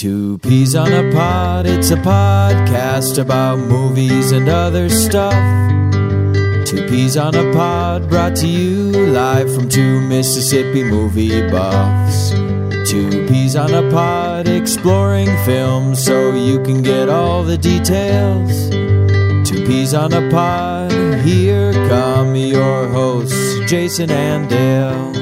Two peas on a pod, it's a podcast about movies and other stuff. Two peas on a pod, brought to you live from two Mississippi movie buffs. Two peas on a pod, exploring films so you can get all the details. Two peas on a pod, here come your hosts, Jason and Dale.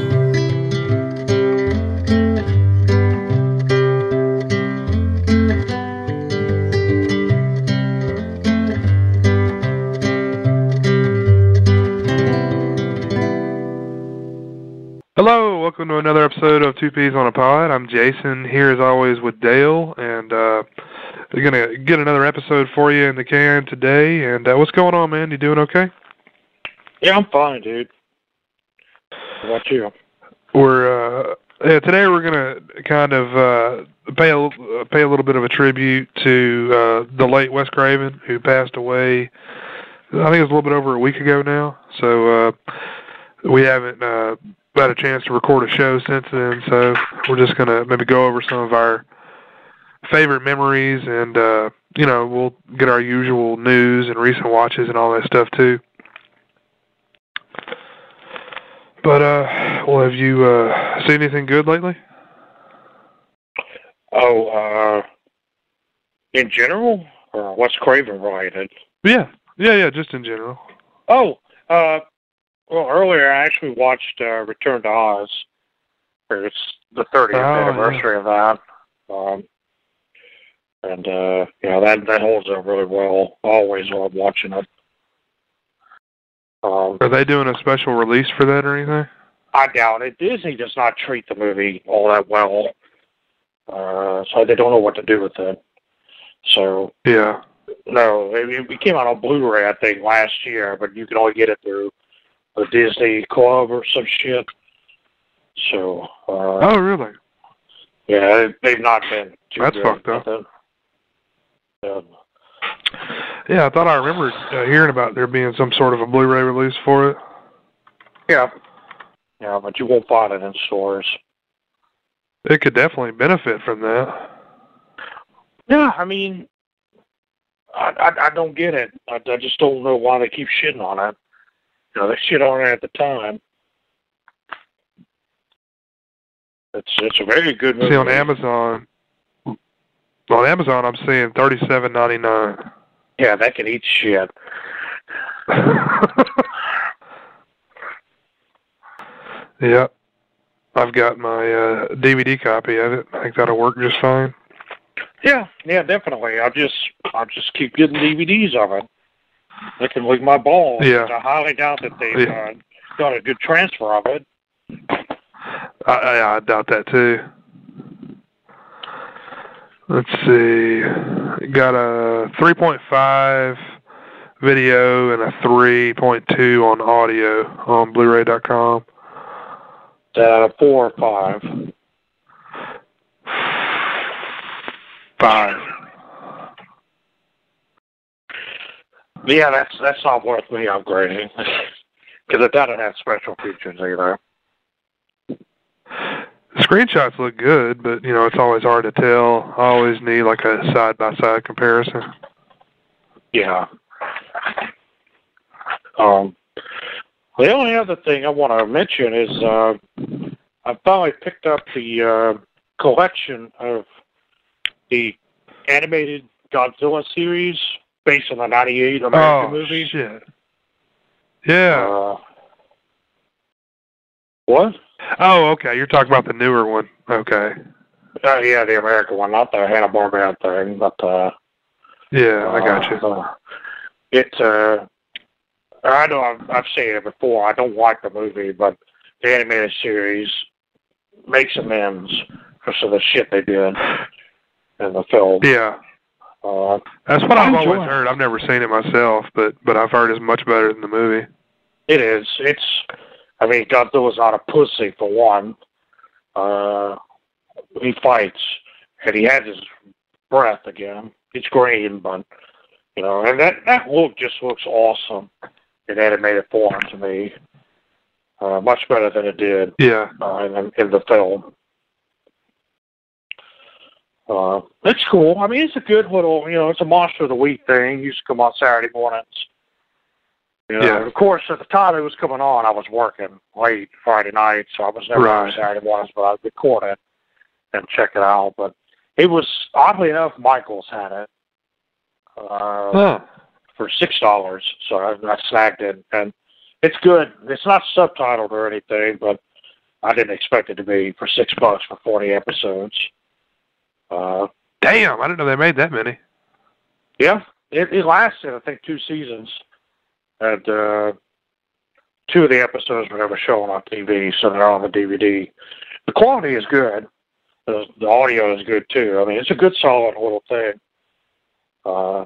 Hello, welcome to another episode of Two Peas on a Pod. I'm Jason here as always with Dale, and uh, we're gonna get another episode for you in the can today. And uh, what's going on, man? You doing okay? Yeah, I'm fine, dude. How about you? We're uh, yeah, today we're gonna kind of uh, pay a pay a little bit of a tribute to uh, the late Wes Craven, who passed away. I think it was a little bit over a week ago now. So uh, we haven't uh, had a chance to record a show since then. So we're just gonna maybe go over some of our favorite memories, and uh, you know we'll get our usual news and recent watches and all that stuff too. But uh, well, have you uh, seen anything good lately? Oh, uh, in general, or what's Craven related? Yeah, yeah, yeah. Just in general. Oh, uh, well, earlier I actually watched uh, Return to Oz. It's the 30th Oh, anniversary of that. Um, and uh, you know that that holds up really well. Always love watching it. Um, Are they doing a special release for that or anything? I doubt it. Disney does not treat the movie all that well, uh, so they don't know what to do with it. So Yeah. no, it, it came out on Blu-ray I think last year, but you can only get it through the Disney Club or some shit. So uh, Oh, really? yeah, they- they've not been. Too That's fucked up. Um, Yeah, I thought I remembered uh, hearing about there being some sort of a Blu-ray release for it. yeah, yeah, but you won't find it in stores. It could definitely benefit from that. Yeah, I mean, I, I I don't get it. I, I just don't know why they keep shitting on it. Know, they shit on at the time. It's it's a very good movie. See on Amazon. On Amazon, I'm seeing thirty-seven ninety-nine. Yeah, that can eat shit. yeah, I've got my uh, DVD copy of it. I think that'll work just fine. Yeah, yeah, definitely. I just I just keep getting DVDs of it. They can lick my balls. Yeah. I highly doubt that they've Yeah. uh, got a good transfer of it. I, I, I doubt that too. Let's see. Got a 3.5 video and a 3.2 on audio on Blu-ray.com. Uh, four or five. Five. Yeah, that's that's not worth me upgrading because it doesn't have special features either. Screenshots look good, but you know it's always hard to tell. I always need like a side-by-side comparison. Yeah. Um, the only other thing I want to mention is uh, I finally picked up the uh, collection of the animated Godzilla series based on the '98 American oh movie. shit! Yeah. Uh, what? oh, okay. You're talking about the newer one. Okay. Uh, yeah, the American one, not the Hanna Barbera thing, but uh, Yeah, I got you. Uh, it, uh, I know I've, I've seen it before. I don't like the movie, but the animated series makes amends for some of the shit they did in the film. Yeah. Uh, That's what I've always heard. I've never seen it myself, but but I've heard it's much better than the movie. it is. It's. I mean, Godzilla's not a pussy for one. Uh, he fights, and he has his breath again. It's green, but you know, and that that look just looks awesome in animated form to me. Uh, much better than it did Yeah. uh, in, in the film. Uh, it's cool. I mean, it's a good little, you know, it's a monster of the week thing. It used to come on Saturday mornings. You know, Yeah. Of course, at the time it was coming on, I was working late Friday night, so I was never on Saturday mornings, but I'd record it and check it out. But it was oddly enough, Michaels had it uh, Huh. for six dollars, so I, I snagged it, and it's good. It's not subtitled or anything, but I didn't expect it to be for six bucks for forty episodes. Uh, Damn, I didn't know they made that many. yeah, it, it lasted, I think, two seasons, and uh, two of the episodes were never shown on TV, so they're on the DVD. The quality is good. The, the audio is good too. I mean, it's a good, solid little thing. Uh,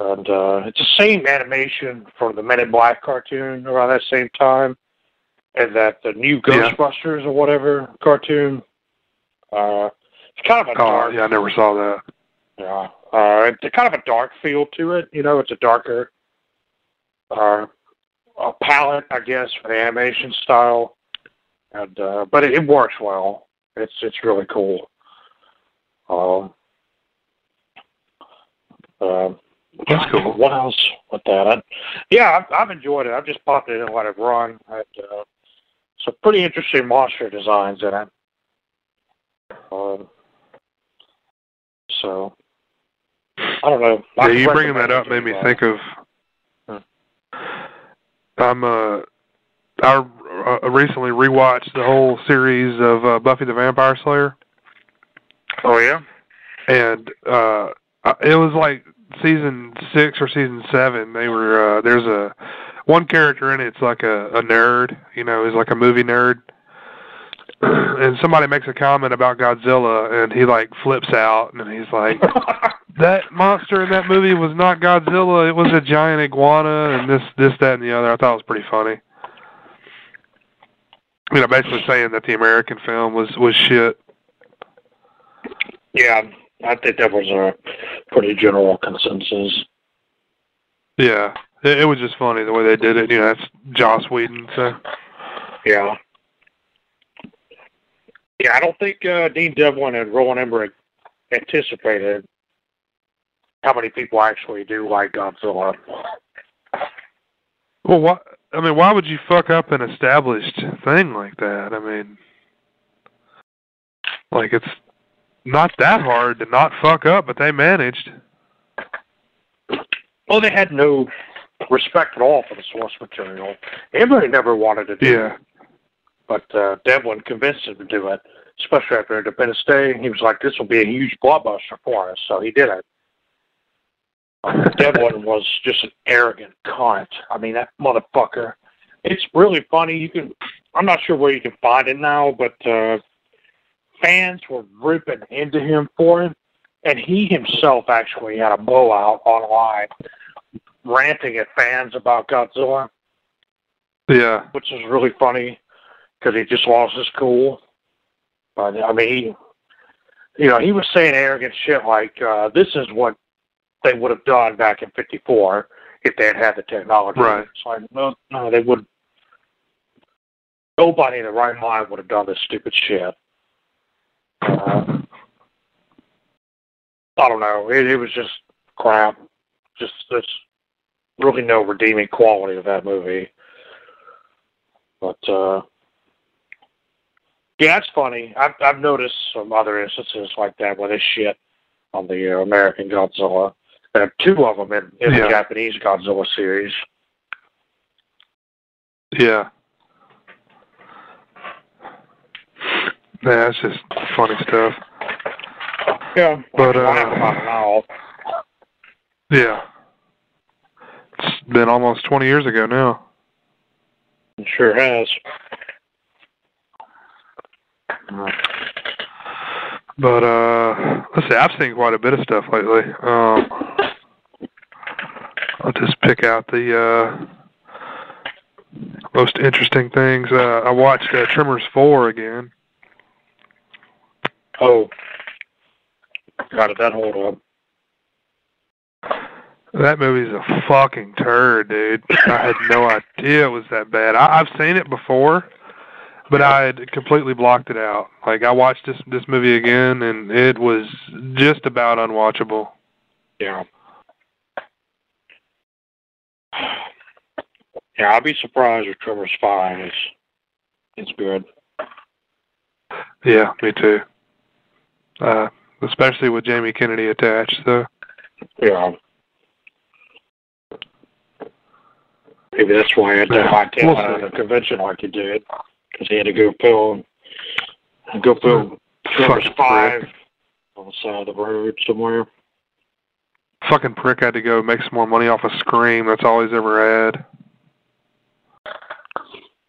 and uh, it's the same animation from the Men in Black cartoon around that same time, and that the new Yeah. Ghostbusters or whatever cartoon. Uh, it's kind of a Oh, dark. yeah, I never saw that. Yeah, uh, it's kind of a dark feel to it. You know, it's a darker uh, a palette, I guess, for the animation style, and uh, but it, it works well. It's it's really cool. Um, um, That's cool. What else with that? I, yeah, I've, I've enjoyed it. I've just popped it in and let it run. Had, uh, some pretty interesting monster designs in it. Um, so I don't know. Yeah, you bringing that up made me you, think of. Hmm. I'm uh, I uh, recently rewatched the whole series of uh, Buffy the Vampire Slayer, Oh yeah. and uh, uh, it was like season six or season seven. They were uh, there's a one character in it. It's like a, a nerd, you know, he's like a movie nerd. and somebody makes a comment about Godzilla, and he like flips out, and he's like, that monster in that movie was not Godzilla. It was a giant iguana, and this, this, that, and the other. I thought it was pretty funny. You know, basically saying that the American film was was shit. yeah, I think that was a pretty general consensus. Yeah, it, it was just funny the way they did it. You know, that's Joss Whedon. So Yeah. Yeah, I don't think uh, Dean Devlin and Roland Emmerich anticipated how many people actually do like Godzilla. well, what? I mean, why would you fuck up an established thing like that? I mean, like it's not that hard to not fuck up, but they managed. Well, they had no respect at all for the source material. Emmerich never wanted to do Yeah. But uh, Devlin convinced him to do it, especially after Independence Day. He was like, this will be a huge blockbuster for us, so he did it. Devlin was just an arrogant cunt. I mean, that motherfucker. It's really funny. You can, I'm not sure where you can find it now, but uh, fans were ripping into him for it, and he himself actually had a blowout online, ranting at fans about Godzilla, Yeah. which is really funny because he just lost his cool. But I mean, he, you know, he was saying arrogant shit like, uh, "This is what they would have done back in '54 if they had had the technology." Right. It's like, no, no, they would. Nobody in the right mind would have done this stupid shit. Uh, I don't know. It, it was just crap. Just there's really no redeeming quality of that movie. But uh yeah, it's funny. I've I've noticed some other instances like that where they shit on the uh, American Godzilla. There are two of them in, in Yeah. the Japanese Godzilla series. Yeah. Yeah, it's just funny stuff. Yeah, But, uh, have about an hour. Yeah. It's been almost 20 years ago now. It sure has. But, uh, let's see, I've seen quite a bit of stuff lately. Um, I'll just pick out the, uh, most interesting things. Uh, I watched uh, Tremors 4 again. Oh, how did that hold up? That movie's a fucking turd, dude. I had no idea it was that bad. I, I've seen it before. But I had completely blocked it out. Like I watched this this movie again, and it was just about unwatchable. Yeah. Yeah, I'd be surprised if Tremors 5 is it's good. Yeah, me too. Uh, especially with Jamie Kennedy attached, though. Yeah. Maybe that's why I had to hightail out of the convention like you did, because he had to go film, go Tremor mm. Fucking Spy prick. on the side of the road somewhere. Fucking prick had to go make some more money off of Scream. That's all he's ever had.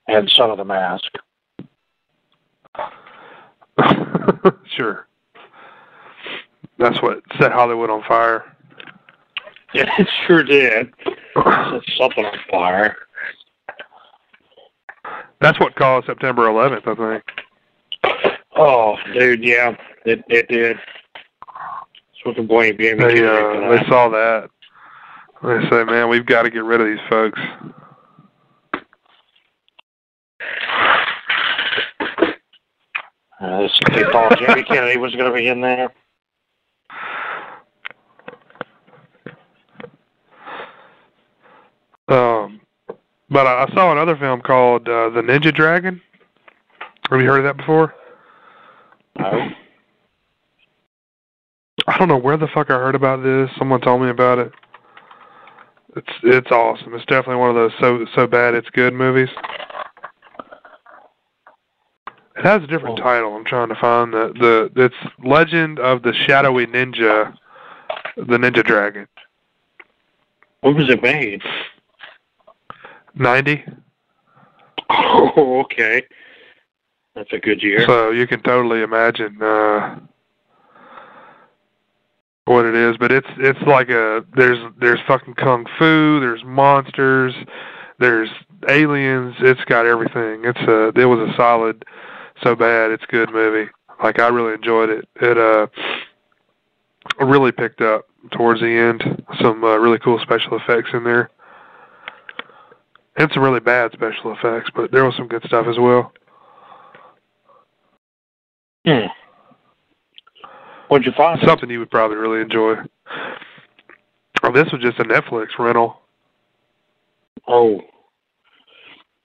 And Son of the Mask. sure. That's what set Hollywood on fire. Yeah, it sure did. Set something on fire. That's what caused September 11th, I think. Oh, dude, yeah, it it did. That's what the blame Jamie They uh, they saw that. They say, man, we've got to get rid of these folks. Uh, they thought Jamie Kennedy was going to be in there. Um, but I, I saw another film called uh, The Ninja Dragon. Have you heard of that before? No. I don't know where the fuck I heard about this. Someone told me about it. It's it's awesome. It's definitely one of those so so bad it's good movies. It has a different Oh. title. I'm trying to find the the it's Legend of the Shadowy Ninja, the Ninja Dragon. When was it made? Ninety. Oh, okay. That's a good year. So you can totally imagine uh what it is, but it's it's like a there's there's fucking kung fu, there's monsters, there's aliens, it's got everything. It's a it was a solid so bad it's good movie. Like I really enjoyed it. It uh really picked up towards the end. Some uh, really cool special effects in there. Some really bad special effects, but there was some good stuff as well. Hmm. What'd you find? Something you would probably really enjoy. Oh, this was just a Netflix rental. Oh,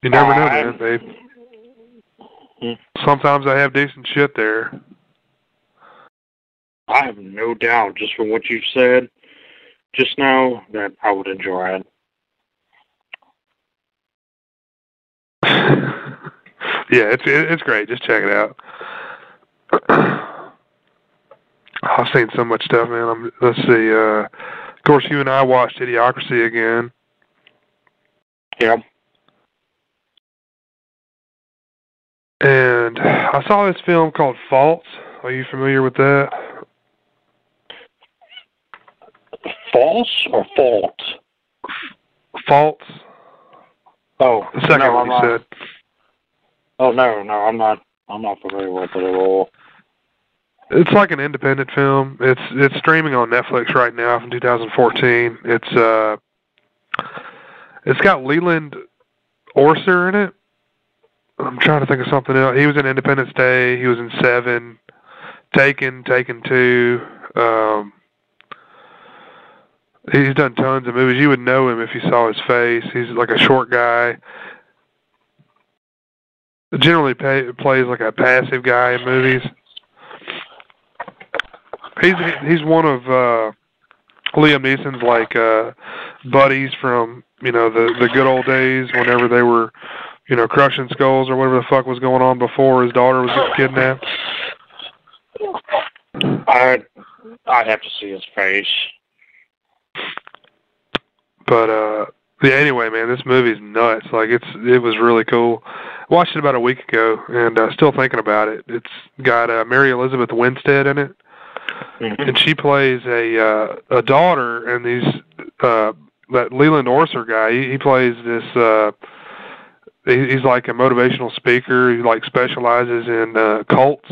You never Uh, know, man, babe. Hmm. Sometimes I have decent shit there. I have no doubt, just from what you've said just now, that I would enjoy it. yeah, it's it, it's great. Just check it out. I've seen so much stuff, man. I'm, let's see. Uh, of course, you and I watched Idiocracy again. Yeah. And I saw this film called Faults. Are you familiar with that? False or fault? Faults. Oh, The second no, one I'm you not. said. Oh no, no, I'm not. I'm not familiar with it at all. It's like an independent film. It's it's streaming on Netflix right now from 2014. It's uh, it's got Leland Orser in it. I'm trying to think of something else. He was in Independence Day. He was in Seven, Taken, Taken Two. Um, he's done tons of movies. You would know him if you saw his face. He's like a short guy. Generally pay, plays like a passive guy in movies. He's he's one of uh Liam Neeson's like uh buddies from, you know, the the good old days whenever they were, you know, crushing skulls or whatever the fuck was going on before his daughter was kidnapped. I'd I'd have to see his face. But uh yeah, anyway, man, this movie's nuts. Like it's it was really cool. Watched it about a week ago and uh still thinking about it. It's got uh Mary Elizabeth Winstead in it. Mhm. and she plays a uh, a daughter, and these uh, that Leland Orser guy. He, he plays this. Uh, he, he's like a motivational speaker. He like specializes in uh, cults,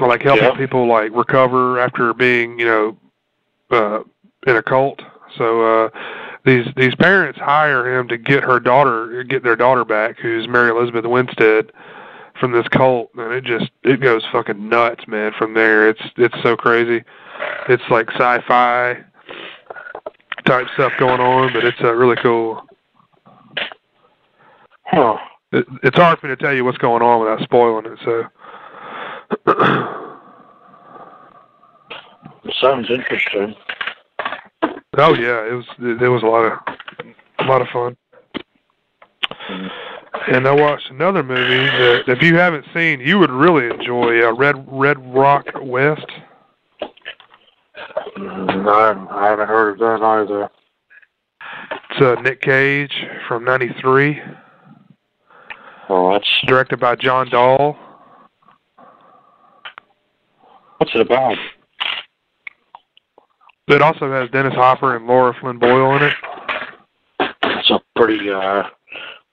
like helping Yeah. people like recover after being you know uh, in a cult. So uh, these these parents hire him to get her daughter get their daughter back, who's Mary Elizabeth Winstead from this cult, and it just it goes fucking nuts, man. From there, it's it's so crazy. It's like sci-fi type stuff going on, but it's uh, really cool. Huh. It, it's hard for me to tell you what's going on without spoiling it. So, Sounds interesting. Oh yeah, it was it, it was a lot of a lot of fun. And I watched another movie that if you haven't seen, you would really enjoy. Uh, Red Red Rock West. Mm, I, I haven't heard of that either. It's uh, Nick Cage from '93, Oh, that's directed by John Dahl. what's it about? It also has Dennis Hopper and Lara Flynn Boyle in it. It's a pretty uh,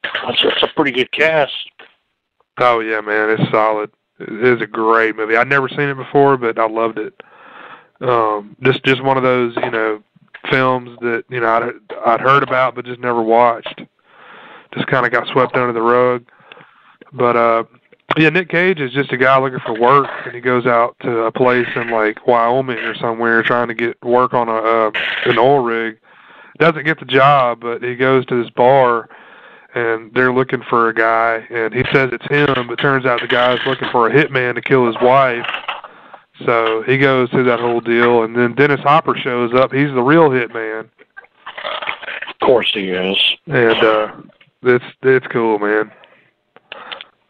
that's it's a pretty good cast. Oh yeah, man, it's solid. It is a great movie. I'd never seen it before, but I loved it. Um, just just one of those, you know, films that you know I'd I'd heard about but just never watched. Just kind of got swept under the rug. But uh, yeah, Nick Cage is just a guy looking for work, and he goes out to a place in like Wyoming or somewhere trying to get work on a uh, an oil rig. Doesn't get the job, but he goes to this bar and they're looking for a guy and he says it's him but turns out the guy's looking for a hitman to kill his wife so he goes through that whole deal and then dennis hopper shows up he's the real hitman Of course he is. and uh it's it's cool man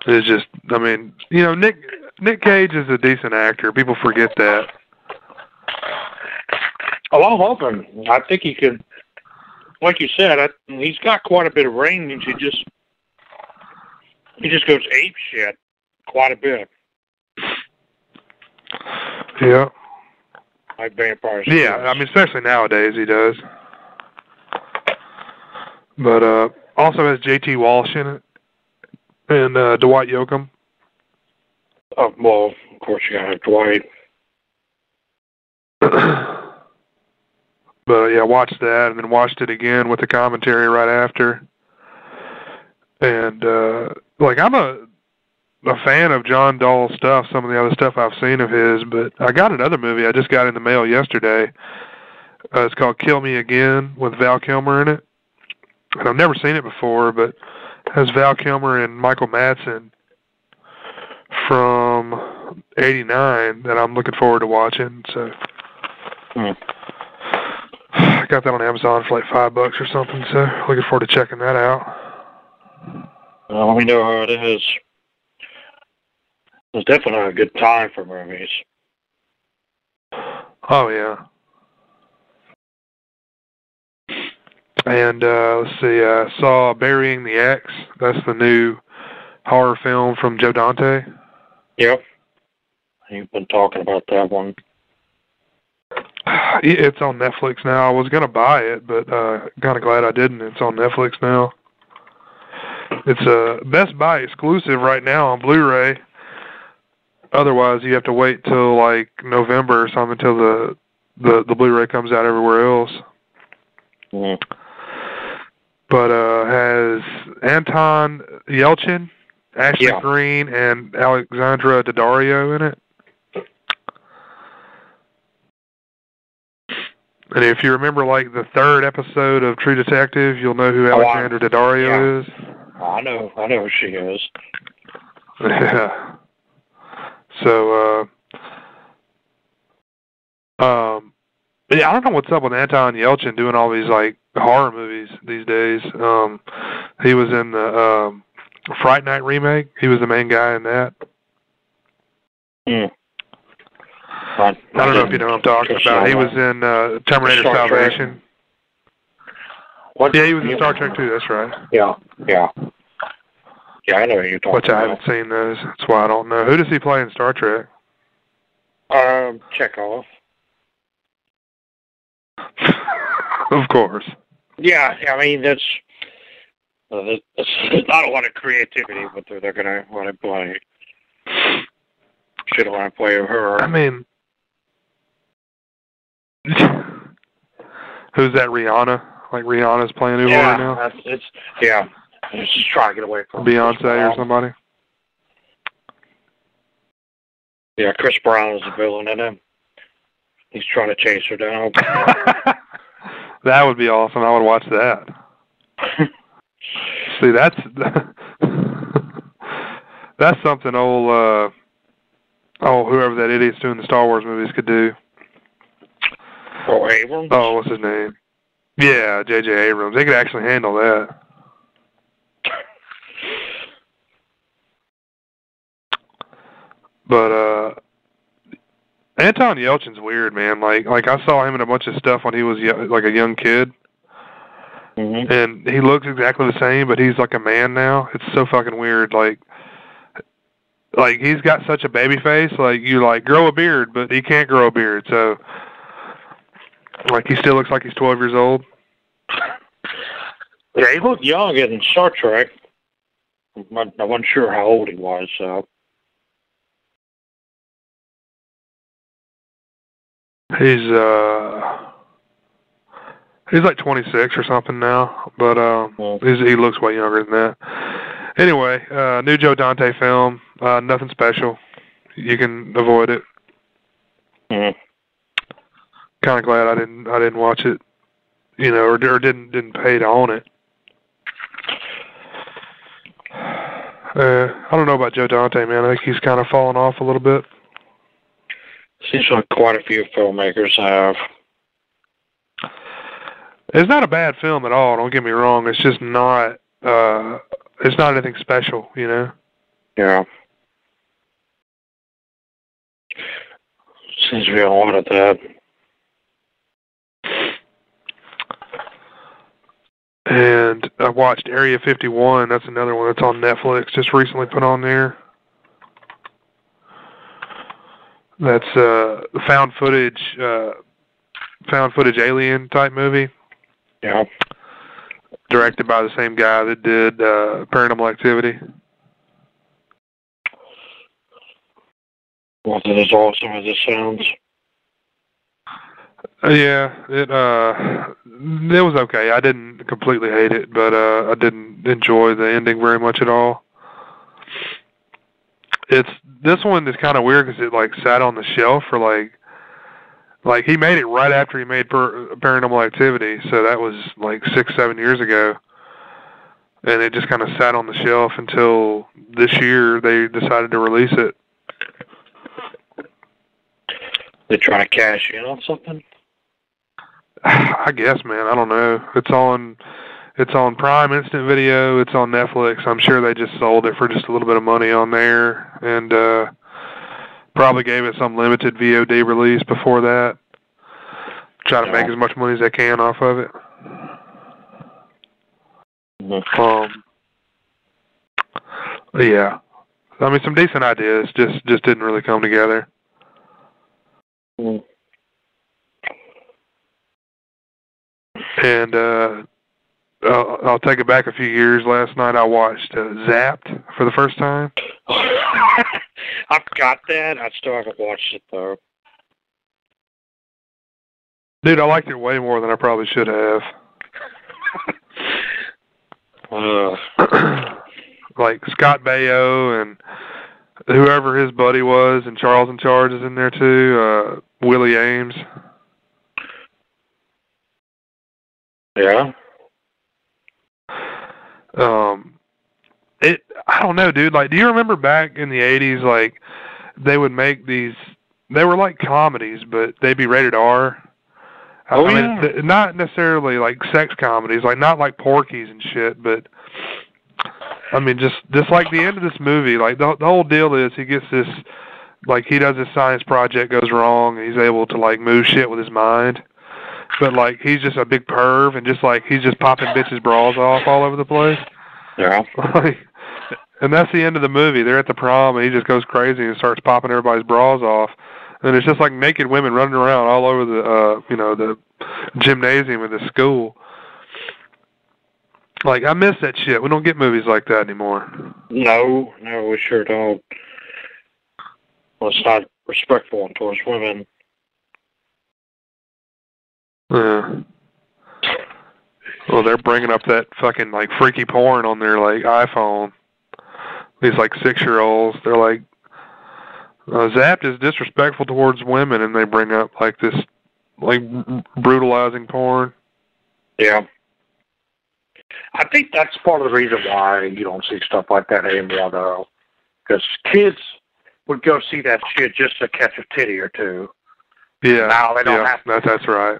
it's just i mean you know nick nick cage is a decent actor people forget that Oh, I'm hoping. I think he could. Like you said, I, he's got quite a bit of range. He just he just goes ape shit quite a bit. yeah Like vampires. Yeah, I mean, especially nowadays he does. But uh also has J.T. Walsh in it and uh Dwight Yoakam. Oh, well, of course you got Dwight. but uh, yeah, watched that and then watched it again with the commentary right after. And uh like I'm a a fan of John Dahl's stuff, some of the other stuff I've seen of his, but I got another movie I just got in the mail yesterday. Uh, it's called Kill Me Again with Val Kilmer in it. And I've never seen it before, but has Val Kilmer and Michael Madsen from '89 that I'm looking forward to watching. So Hmm. I got that on Amazon for like five bucks or something. So looking forward to checking that out. Well, let me know how it is. It's definitely a good time for movies. Oh yeah. And uh let's see, uh saw Burying the Ex. That's the new horror film from Joe Dante. Yep. You've been talking about that one. It's on Netflix now. I was gonna buy it, but uh kinda glad I didn't. It's on Netflix now. It's a Best Buy exclusive right now on Blu-ray. Otherwise you have to wait till like November or something until the the, the Blu-ray comes out everywhere else. Mm. But uh has Anton Yelchin, Ashley Yeah. Greene, and Alexandra Daddario in it. And if you remember, like the third episode of True Detective, you'll know who Oh, Alexandra Daddario is. I know, I know who she is. Yeah. So, uh, um, yeah, I don't know what's up with Anton Yelchin doing all these like horror movies these days. Um, he was in the um, Fright Night remake. He was the main guy in that. Mm. I don't know if you know what I'm talking about. He was in uh, Terminator Star Salvation. What? Yeah, he was in Star Trek too. That's right. Yeah, yeah. Yeah, I know who you're talking Which I about. haven't seen those. That's why I don't know. Who does he play in Star Trek? Um, Chekov. of course. Yeah, I mean that's. Uh, that's that's not a lot of creativity, but they're, they're gonna want to play. Should want to play her. I mean, who's that? Rihanna? Like Rihanna's playing Uhura yeah, now. that's, it's yeah. He's just trying to get away from Beyonce or somebody. Yeah, Chris Brown is the villain in it. He's trying to chase her down. that would be awesome. I would watch that. See, that's that's something old uh oh whoever that idiot's doing the Star Wars movies could do. oh, Abrams. Oh, what's his name? Yeah, J.J. Abrams. They could actually handle that. But uh Anton Yelchin's weird, man. Like like I saw him in a bunch of stuff when he was like a young kid, hmm and he looks exactly the same, but he's like a man now. It's so fucking weird. Like like he's got such a baby face. Like you like grow a beard, but he can't grow a beard. So like he still looks like he's twelve years old. Yeah, he looked young in Star Trek. I'm not- I wasn't sure how old he was. So He's uh he's like 26 or something now, but um Well. he's, he looks way younger than that. Anyway, uh new Joe Dante film, uh nothing special. You can avoid it. Mhm. Kind of glad I didn't I didn't watch it, you know, or, or didn't didn't pay to own it. Uh, I don't know about Joe Dante, man. I think he's kind of fallen off a little bit. Seems like quite a few filmmakers have. It's not a bad film at all. Don't get me wrong. It's just not. uh It's not anything special, you know. Yeah. Seems to be a lot of that. And I watched Area 51. That's another one that's on Netflix. Just recently put on there. That's uh found footage, uh found footage alien type movie, Yeah. directed by the same guy that did uh Paranormal Activity. Wasn't as awesome as it sounds. Uh, Yeah, it uh it was okay. I didn't completely hate it, but uh I didn't enjoy the ending very much at all. It's this one is kind of weird because it like sat on the shelf for like like he made it right after he made per- Paranormal Activity, so that was like six seven years ago, and it just kind of sat on the shelf until this year they decided to release it. They're trying to cash in on something. I guess, man. I don't know. It's on, it's on Prime Instant Video. It's on Netflix. I'm sure they just sold it for just a little bit of money on there, and uh probably gave it some limited VOD release before that. Try to make as much money as they can off of it. Mhm. Um, yeah. I mean, some decent ideas. Just just didn't really come together. Mhm. And uh, I'll, I'll take it back a few years. Last night I watched uh, Zapped for the first time. I've got that. I still haven't watched it though. Dude, I liked it way more than I probably should have. Uh, like Scott Baio and whoever his buddy was, and Charles in Charge is in there too. Uh, Willie Aames. yeah. Um, it. I don't know, dude. Like, do you remember back in the '80s? Like, they would make these. They were like comedies, but they'd be rated R. I- Oh, mean, yeah. th- not necessarily like sex comedies, like not like Porky's and shit, but I mean, just just like the end of this movie, like the the whole deal is he gets this, like he does his science project goes wrong, and he's able to like move shit with his mind, but like he's just a big perv, and just like he's just popping bitches' bras off all over the place. Yeah. Like, and that's the end of the movie. They're at the prom, and he just goes crazy and starts popping everybody's bras off. And it's just like naked women running around all over the, uh, you know, the gymnasium of the school. Like I miss that shit. We don't get movies like that anymore. No, no, we sure don't. Well, it's not respectful towards women. Yeah. Well, they're bringing up that fucking like freaky porn on their like iPhone. These like six year olds, they're like, uh, Zapped is disrespectful towards women, and they bring up like this like brutalizing porn. Yeah. I think that's part of the reason why you don't see stuff like that anymore, though. Because kids would go see that shit just to catch a titty or two. Yeah. Now they don't yeah, have to. That, that's right.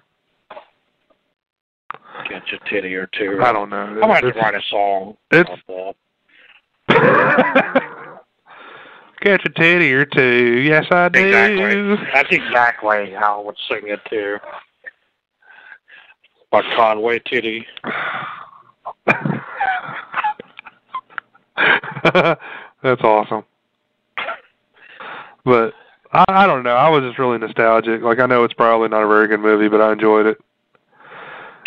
Catch a titty or two. I don't know. I might have to write a song it's- Catch a titty or two. Yes, I do. Exactly. That's exactly how I would sing it, too. By Conway Titty. That's awesome. But I, I don't know. I was just really nostalgic. Like I know it's probably not a very good movie, but I enjoyed it.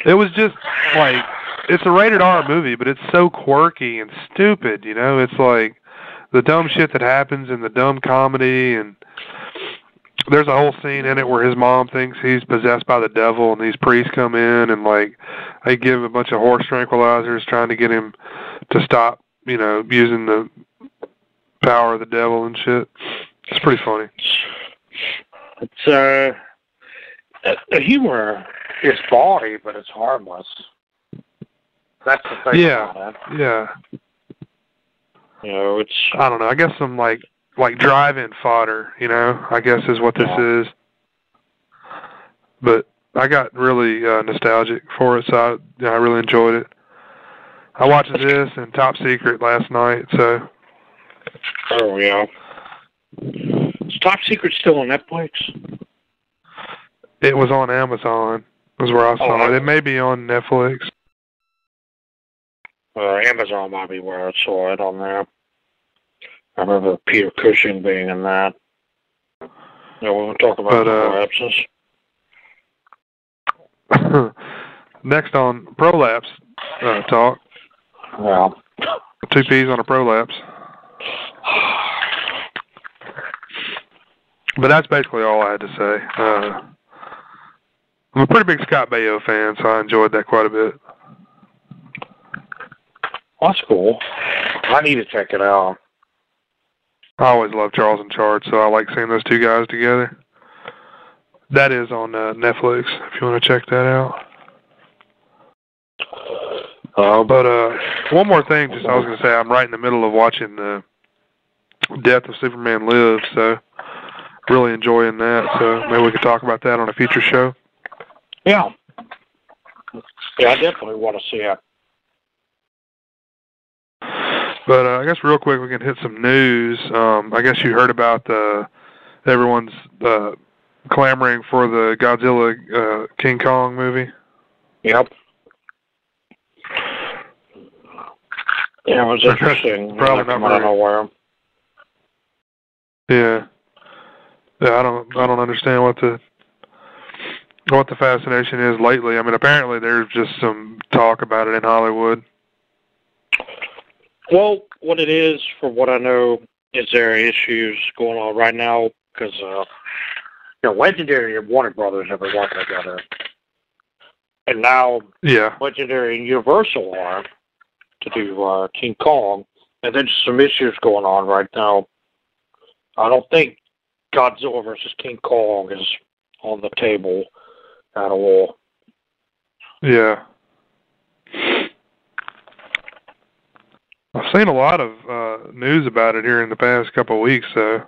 It was just like it's a rated R movie, but it's so quirky and stupid. You know, it's like the dumb shit that happens in the dumb comedy and there's a whole scene in it where his mom thinks he's possessed by the devil and these priests come in and like they give him a bunch of horse tranquilizers trying to get him to stop, you know, using the power of the devil and shit. It's pretty funny. It's, uh, humor is bawdy, but it's harmless. That's the thing Yeah. about. Yeah. You know, it's, I don't know. I guess some like like drive-in fodder, you know. I guess is what this Yeah. is. But I got really uh, nostalgic for it, so I, you know, I really enjoyed it. I watched this and Top Secret last night, so oh, yeah. Is Top Secret still on Netflix? it was on Amazon. Was where I saw Oh, it. It may be on Netflix. Uh, Amazon might be where I saw it on there. I remember Peter Cushing being in that. Yeah, we won't talk about But, uh, collapses. Next on prolapse uh, talk. Yeah. Two peas on a prolapse. But that's basically all I had to say. Uh, I'm a pretty big Scott Baio fan, so I enjoyed that quite a bit. That's cool. I need to check it out. I always love Charles in Charge, so I like seeing those two guys together. That is on uh, Netflix if you want to check that out. Uh, But uh, one more thing, just I was gonna say, I'm right in the middle of watching the Death of Superman Lives, so really enjoying that. So maybe we could talk about that on a future show. Yeah. Yeah, I definitely want to see it. But uh, I guess real quick we can hit some news. Um, I guess you heard about the everyone's uh, clamoring for the Godzilla uh, King Kong movie. Yep. Yeah, it was interesting. Probably Like, not from out of very- nowhere. Yeah. Yeah, I don't I don't understand what the what the fascination is lately. I mean, apparently there's just some talk about it in Hollywood. Well, what it is, from what I know, is there are issues going on right now because, uh, you know, Legendary and Warner Brothers have been working together. And now Yeah. Legendary and Universal are to do uh, King Kong. And there's some issues going on right now. I don't think Godzilla versus King Kong is on the table at all. Yeah. I've seen a lot of uh news about it here in the past couple of weeks, so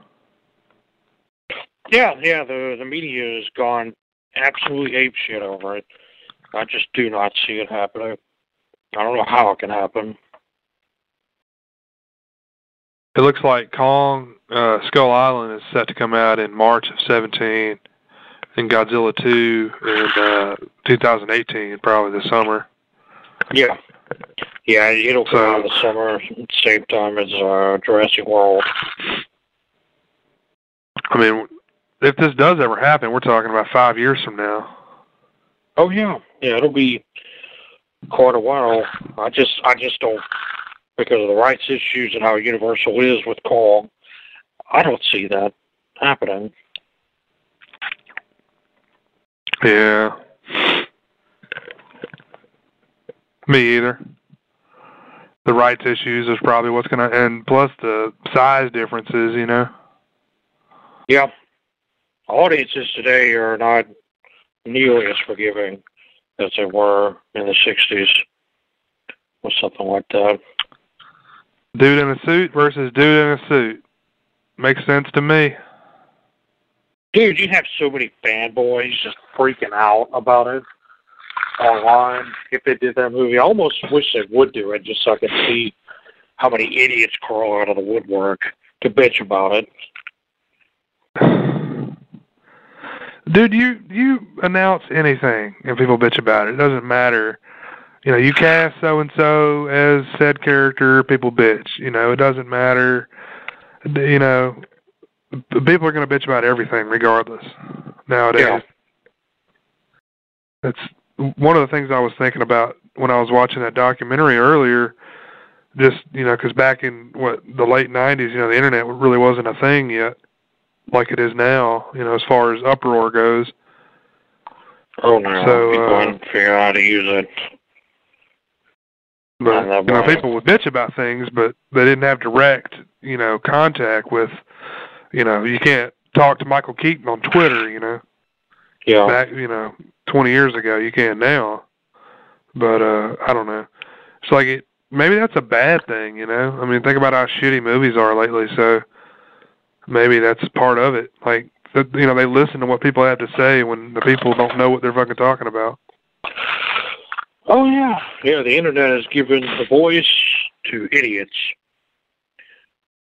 Yeah, yeah, the the media has gone absolutely ape shit over it. I just do not see it happening. I don't know how it can happen. it looks like Kong uh Skull Island is set to come out in March of 17 and Godzilla 2 in uh 2018, probably this summer. Yeah. Yeah, it'll come So- out in the summer at the same time as uh, Jurassic World. I mean, if this does ever happen, we're talking about 5 years from now. Oh yeah. Yeah, it'll be quite a while. I just I just don't because of the rights issues and how Universal is with Kong, I don't see that happening. Yeah. Me either. The rights issues is probably what's gonna, and plus the size differences, you know. Yeah. Audiences today are not nearly as forgiving as they were in the 60s or something like that. Dude in a suit versus dude in a suit. Makes sense to me. Dude, you have so many fanboys just freaking out about it online if they did that movie. I almost wish they would do it just so I could see how many idiots crawl out of the woodwork to bitch about it. Dude, you you announce anything and people bitch about it. It doesn't matter. You know, you cast so and so as said character, people bitch. You know, it doesn't matter. You know, people are going to bitch about everything regardless nowadays. Yeah. That's one of the things I was thinking about when I was watching that documentary earlier. Just you know, because back in what the late '90s, you know, the internet really wasn't a thing yet, like it is now. You know, as far as uproar goes. Oh no, So, people uh, didn't figure out how to use it. But you know, people would bitch about things, but they didn't have direct, you know, contact with. You know, you can't talk to Michael Keaton on Twitter. You know, Yeah. back you know, 20 years ago, you can now. But uh I don't know. It's like it. Maybe that's a bad thing. You know, I mean, think about how shitty movies are lately. So maybe that's part of it. Like, th- you know, they listen to what people have to say when the people don't know what they're fucking talking about. Oh yeah, yeah. The internet has given the voice to idiots,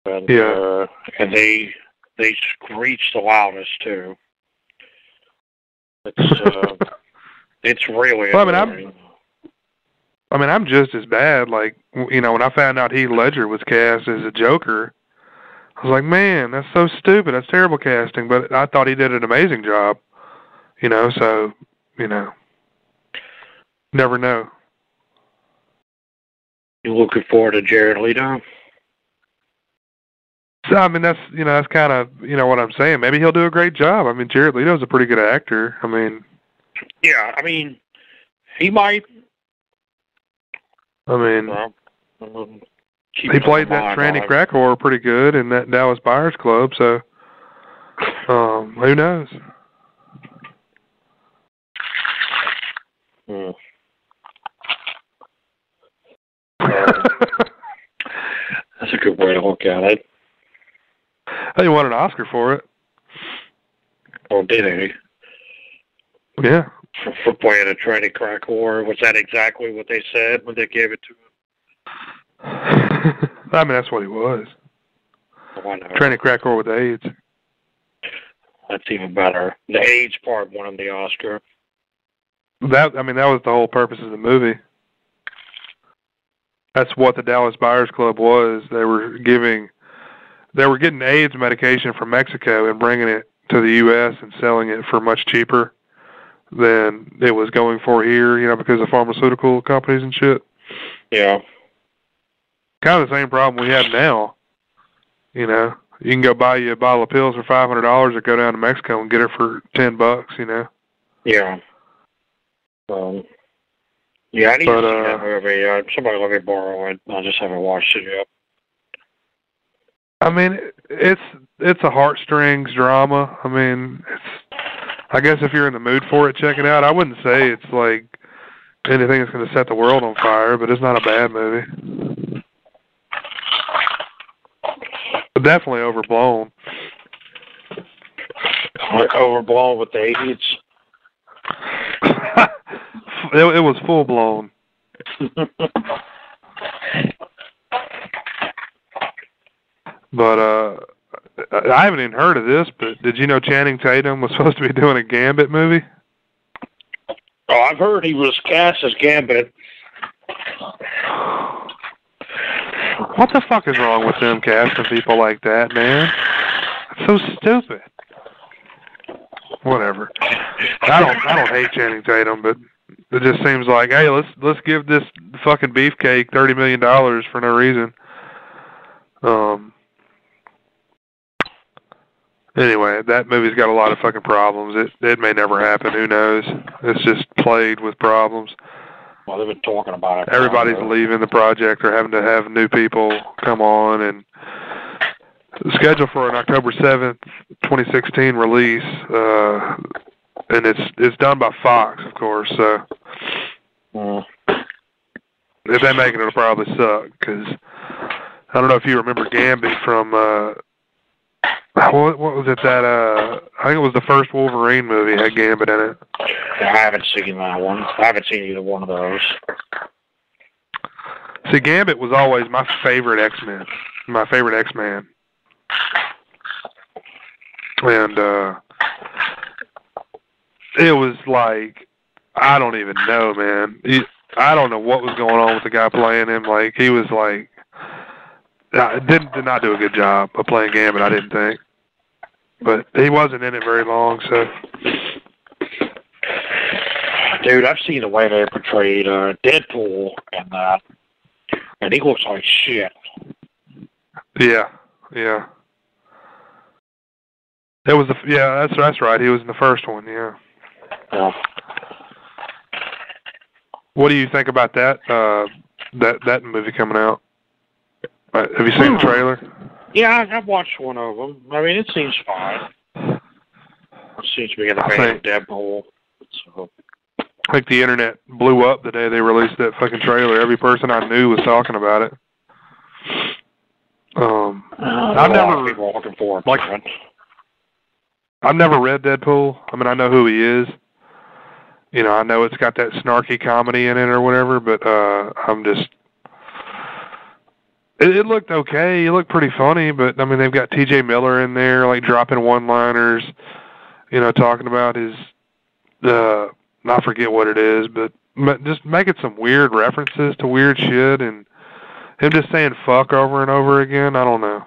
and Yeah. uh, and they they screech the loudest too. It's uh, it's really. Well, I mean, I'm- I mean, I'm just as bad. Like, you know, when I found out Heath Ledger was cast as a Joker, I was like, man, that's so stupid. That's terrible casting. But I thought he did an amazing job. You know, so you know, never know. You looking forward to Jared Leto? So I mean, that's you know, that's kind of you know what I'm saying. Maybe he'll do a great job. I mean, Jared Leto's a pretty good actor. I mean, Yeah, I mean, he might. I mean, Well, um, he played that tranny whore pretty good in that Dallas Buyers Club. So, um, who knows? Hmm. That's a good way to look at it. He won an Oscar for it. Or did he? Yeah. For, for playing a tranny crack whore? Was that exactly what they said when they gave it to him? I mean, that's what he was. Oh, know. Tranny crack whore with AIDS. That's even better. The AIDS part won him the Oscar. That I mean, that was the whole purpose of the movie. That's what the Dallas Buyers Club was. They were giving, they were getting AIDS medication from Mexico and bringing it to the U.S. and selling it for much cheaper than it was going for here. You know, because of pharmaceutical companies and shit. Yeah. Kind of the same problem we have now. You know, you can go buy you a bottle of pills for five hundred dollars, or go down to Mexico and get it for ten bucks. You know. Yeah. Um, yeah, I need But, to see uh, that movie. Uh, somebody let me borrow it. I just haven't watched it yet. I mean, it's it's a heartstrings drama. I mean, it's. I guess if you're in the mood for it, check it out. I wouldn't say it's like anything that's going to set the world on fire, but it's not a bad movie. But definitely overblown. Like overblown with the AIDS. it, it was full blown. But uh I haven't even heard of this, but did you know Channing Tatum was supposed to be doing a Gambit movie? Oh, I've heard he was cast as Gambit. What the fuck is wrong with them casting people like that, man? It's so stupid. Whatever. I don't I don't hate Channing Tatum, but it just seems like, hey, let's let's give this fucking beefcake thirty million dollars for no reason. Um. Anyway, that movie's got a lot of fucking problems. It it may never happen. Who knows? It's just plagued with problems. Well, they've been talking about it. everybody's Uh, leaving the project or having to have new people come on and scheduled for an October 7th, 2016 release. Uh, and it's it's done by Fox, of course. So mm, if they make it, it'll probably suck because I don't know if you remember Gambit from uh, what what was it that uh I think it was the first Wolverine movie had Gambit in it. I haven't seen that one. I haven't seen either one of those. See, Gambit was always my favorite X Men, my favorite X Man, and uh, it was like I don't even know, man. He, I don't know what was going on with the guy playing him. Like he was like uh, didn't did not do a good job of playing Gambit. I didn't think, but he wasn't in it very long. So Dude, I've seen the way they portrayed uh, Deadpool and that, and he looks like shit. yeah, yeah. That was the yeah. That's that's right. He was in the first one. Yeah. Yeah. What do you think about that uh that that movie coming out? Uh, have you seen the trailer? Yeah, I- I've watched one of them. I mean, it seems fine. It seems to be in the I think- Deadpool. So, I think the internet blew up the day they released that fucking trailer. Every person I knew was talking about it. Um, I've never- people looking forward like- to. I've never read Deadpool. I mean, I know who he is. You know, I know it's got that snarky comedy in it or whatever, but uh I'm just it, it looked okay. It looked pretty funny, but I mean, they've got T.J. Miller in there, like dropping one-liners. You know, talking about his uh I forget what it is, but ma- just making some weird references to weird shit and him just saying fuck over and over again. I don't know.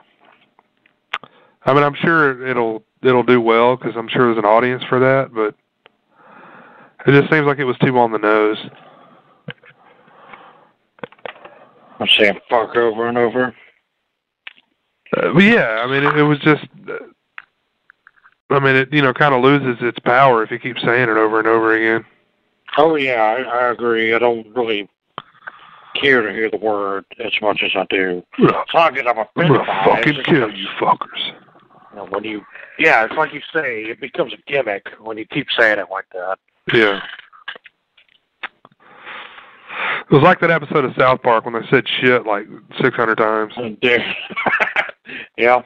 I mean, I'm sure it'll it'll do well because I'm sure there's an audience for that, but it just seems like it was too on the nose. I'm saying fuck over and over. Uh, but yeah, I mean, it, it was just. Uh, I mean, it you know kind of loses its power if you keep saying it over and over again. Oh yeah, I, I agree. I don't really care to hear the word as much as I do. I'm It's not that I'm I'm gonna it. fucking kill you fuckers. you know, when you, yeah, it's like you say, it becomes a gimmick when you keep saying it like that. Yeah. It was like that episode of South Park when they said shit like 600 times. Uh, yeah.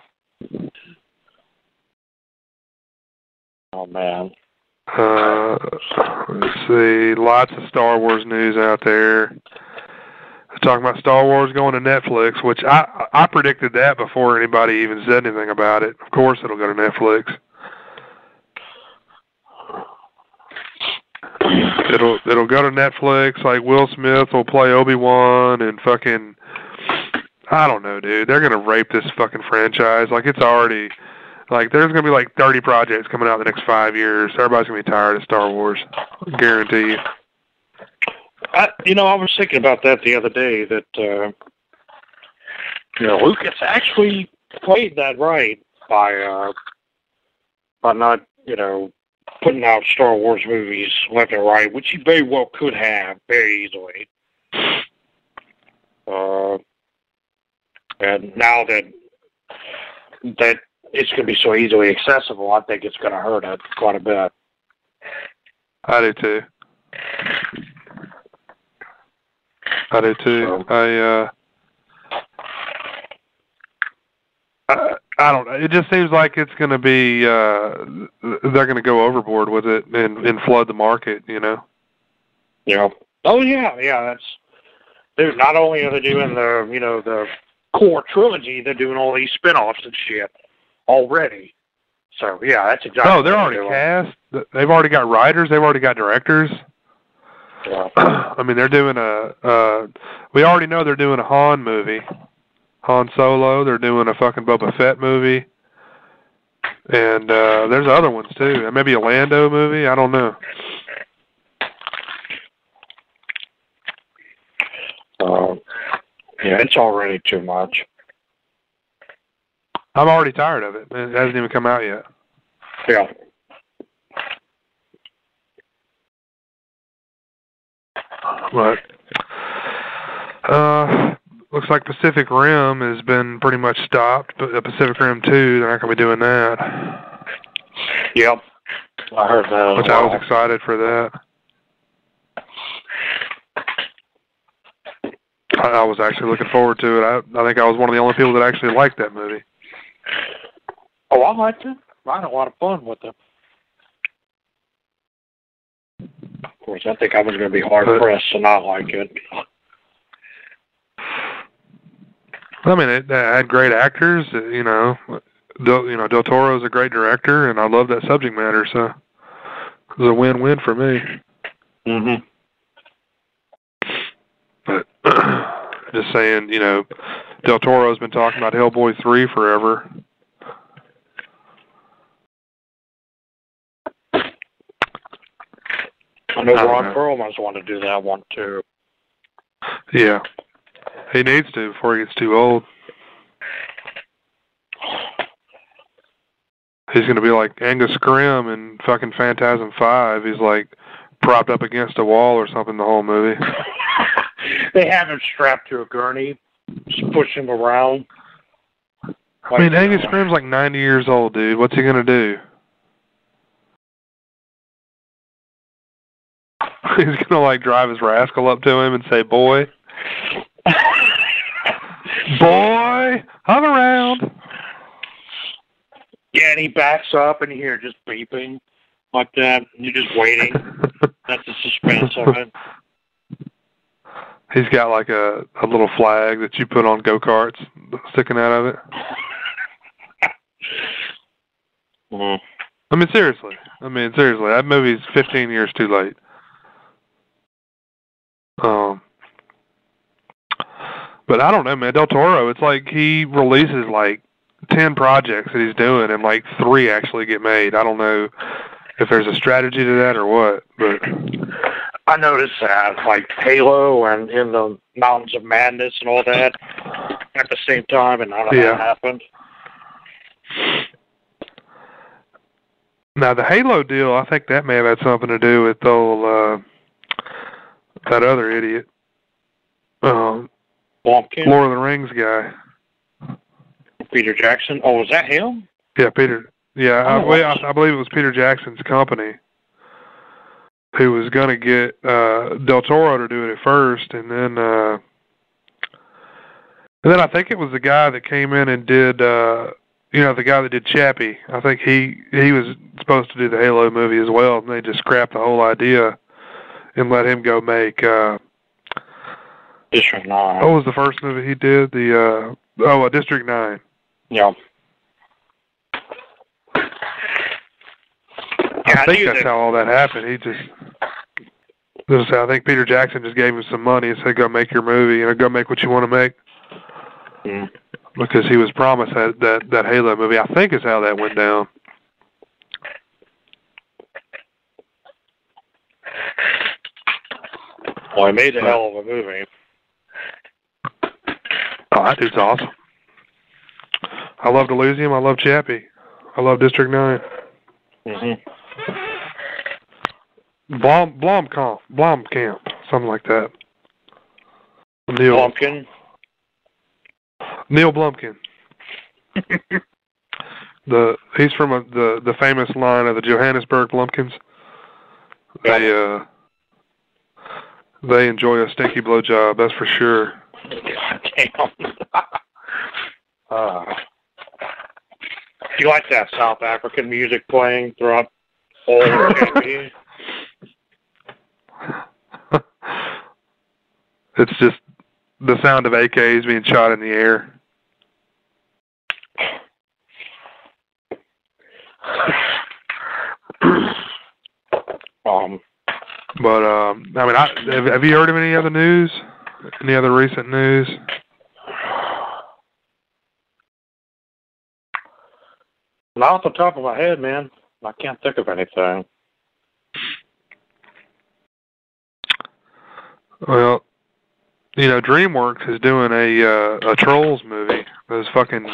Oh man. Uh, let's see. Lots of Star Wars news out there. Talking about Star Wars going to Netflix, which I I predicted that before anybody even said anything about it. Of course, it'll go to Netflix. It'll it'll go to Netflix. Like Will Smith will play Obi Wan and fucking. I don't know, dude. They're gonna rape this fucking franchise. Like it's already. Like there's gonna be like 30 projects coming out in the next five years. Everybody's gonna be tired of Star Wars. Guarantee you. I, you know, I was thinking about that the other day. That uh, you know, Lucas actually played that right by uh, by not you know putting out Star Wars movies left and right, which he very well could have very easily. Uh, and now that that it's going to be so easily accessible, I think it's going to hurt it quite a bit. I do too. I do too. So- I uh I, I don't know. It just seems like it's going to be uh they're going to go overboard with it and and flood the market, you know. Yeah. Oh yeah, yeah. That's dude. Not only are they doing the you know the core trilogy, they're doing all these spin-offs and shit already. So yeah, that's exactly. No, they're already doing. cast. They've already got writers, they've already got directors. Yeah. I mean, they're doing a. Uh, we already know they're doing a Han movie, Han Solo. They're doing a fucking Boba Fett movie, and uh, there's other ones too. Maybe a Lando movie. I don't know. Uh, yeah, it's already too much. I'm already tired of it. It hasn't even come out yet. Yeah. But uh, looks like Pacific Rim has been pretty much stopped. But uh, Pacific Rim Two, they're not going to be doing that. Yep, I heard that. Which I was excited for that. I, I was actually looking forward to it. I, I think I was one of the only people that actually liked that movie. Oh, I liked it. I had a lot of fun with it. Of course, I think I was going to be hard pressed to not like it. I mean, it, it had great actors. uh, You know, Del, you know Del Toro is a great director, and I love that subject matter. So it was a win-win for me. Mhm. But just saying, you know, Del Toro's been talking about Hellboy three forever. I know I Ron know. Perlman's want to do that one too. Yeah, he needs to before he gets too old. He's gonna be like Angus Scrimm in fucking Phantasm Five. He's like propped up against a wall or something the whole movie. they have him strapped to a gurney, just push him around. I mean, Angus Scrimm's like 90 years old, dude. What's he gonna do? He's gonna like drive his rascal up to him and say, "Boy, boy, hung around." Yeah, and he backs up, and you hear just beeping like that. And you're just waiting. That's the suspense of it. He's got like a a little flag that you put on go karts sticking out of it. Mhm. I mean, seriously. I mean, seriously. That movie's 15 years too late. Um, but I don't know, man. Del Toro, it's like he releases like 10 projects that he's doing, and like three actually get made. I don't know if there's a strategy to that or what, but I noticed that, like Halo and in the Mountains of Madness and all that at the same time, and none of Yeah. that happened. now the Halo deal, I think that may have had something to do with the old, uh, that other idiot, um, Lumpkin, Lord of the Rings guy. Peter Jackson. Oh, was that him? Yeah, Peter. Yeah, I, Oh, well, wow. I, I believe it was Peter Jackson's company who was going to get uh, Del Toro to do it at first, and then uh, and then I think it was the guy that came in and did, uh, you know, the guy that did Chappie. I think he he was supposed to do the Halo movie as well, and they just scrapped the whole idea and let him go make. Uh, District Nine. what was the first movie he did? The uh, oh, uh, District Nine. Yeah. Yeah, I I think that's that- how all that happened. He just, this is how I think Peter Jackson just gave him some money and said, "Go make your movie, you know, go make what you want to make." Mm. Because he was promised that that that Halo movie. I think is how that went down. Well, he made a hell of a movie. Oh, that dude's awesome. I love Elysium. I love Chappie. I love District Nine. hmm Blom Blomkamp, Blomkamp, something like that. Neil Lumpkin. Neil Blumkin. the he's from a, the the famous line of the Johannesburg Blumpkins. They uh they enjoy a stinky blowjob, that's for sure. God damn. uh, you like that South African music playing throughout all the TV? it's just the sound of AKs being shot in the air. um, But um I mean, I, have, have you heard of any other news? Any other recent news? not off the top of my head, man. I can't think of anything. Well, you know, DreamWorks is doing a uh, a Trolls movie. Those fucking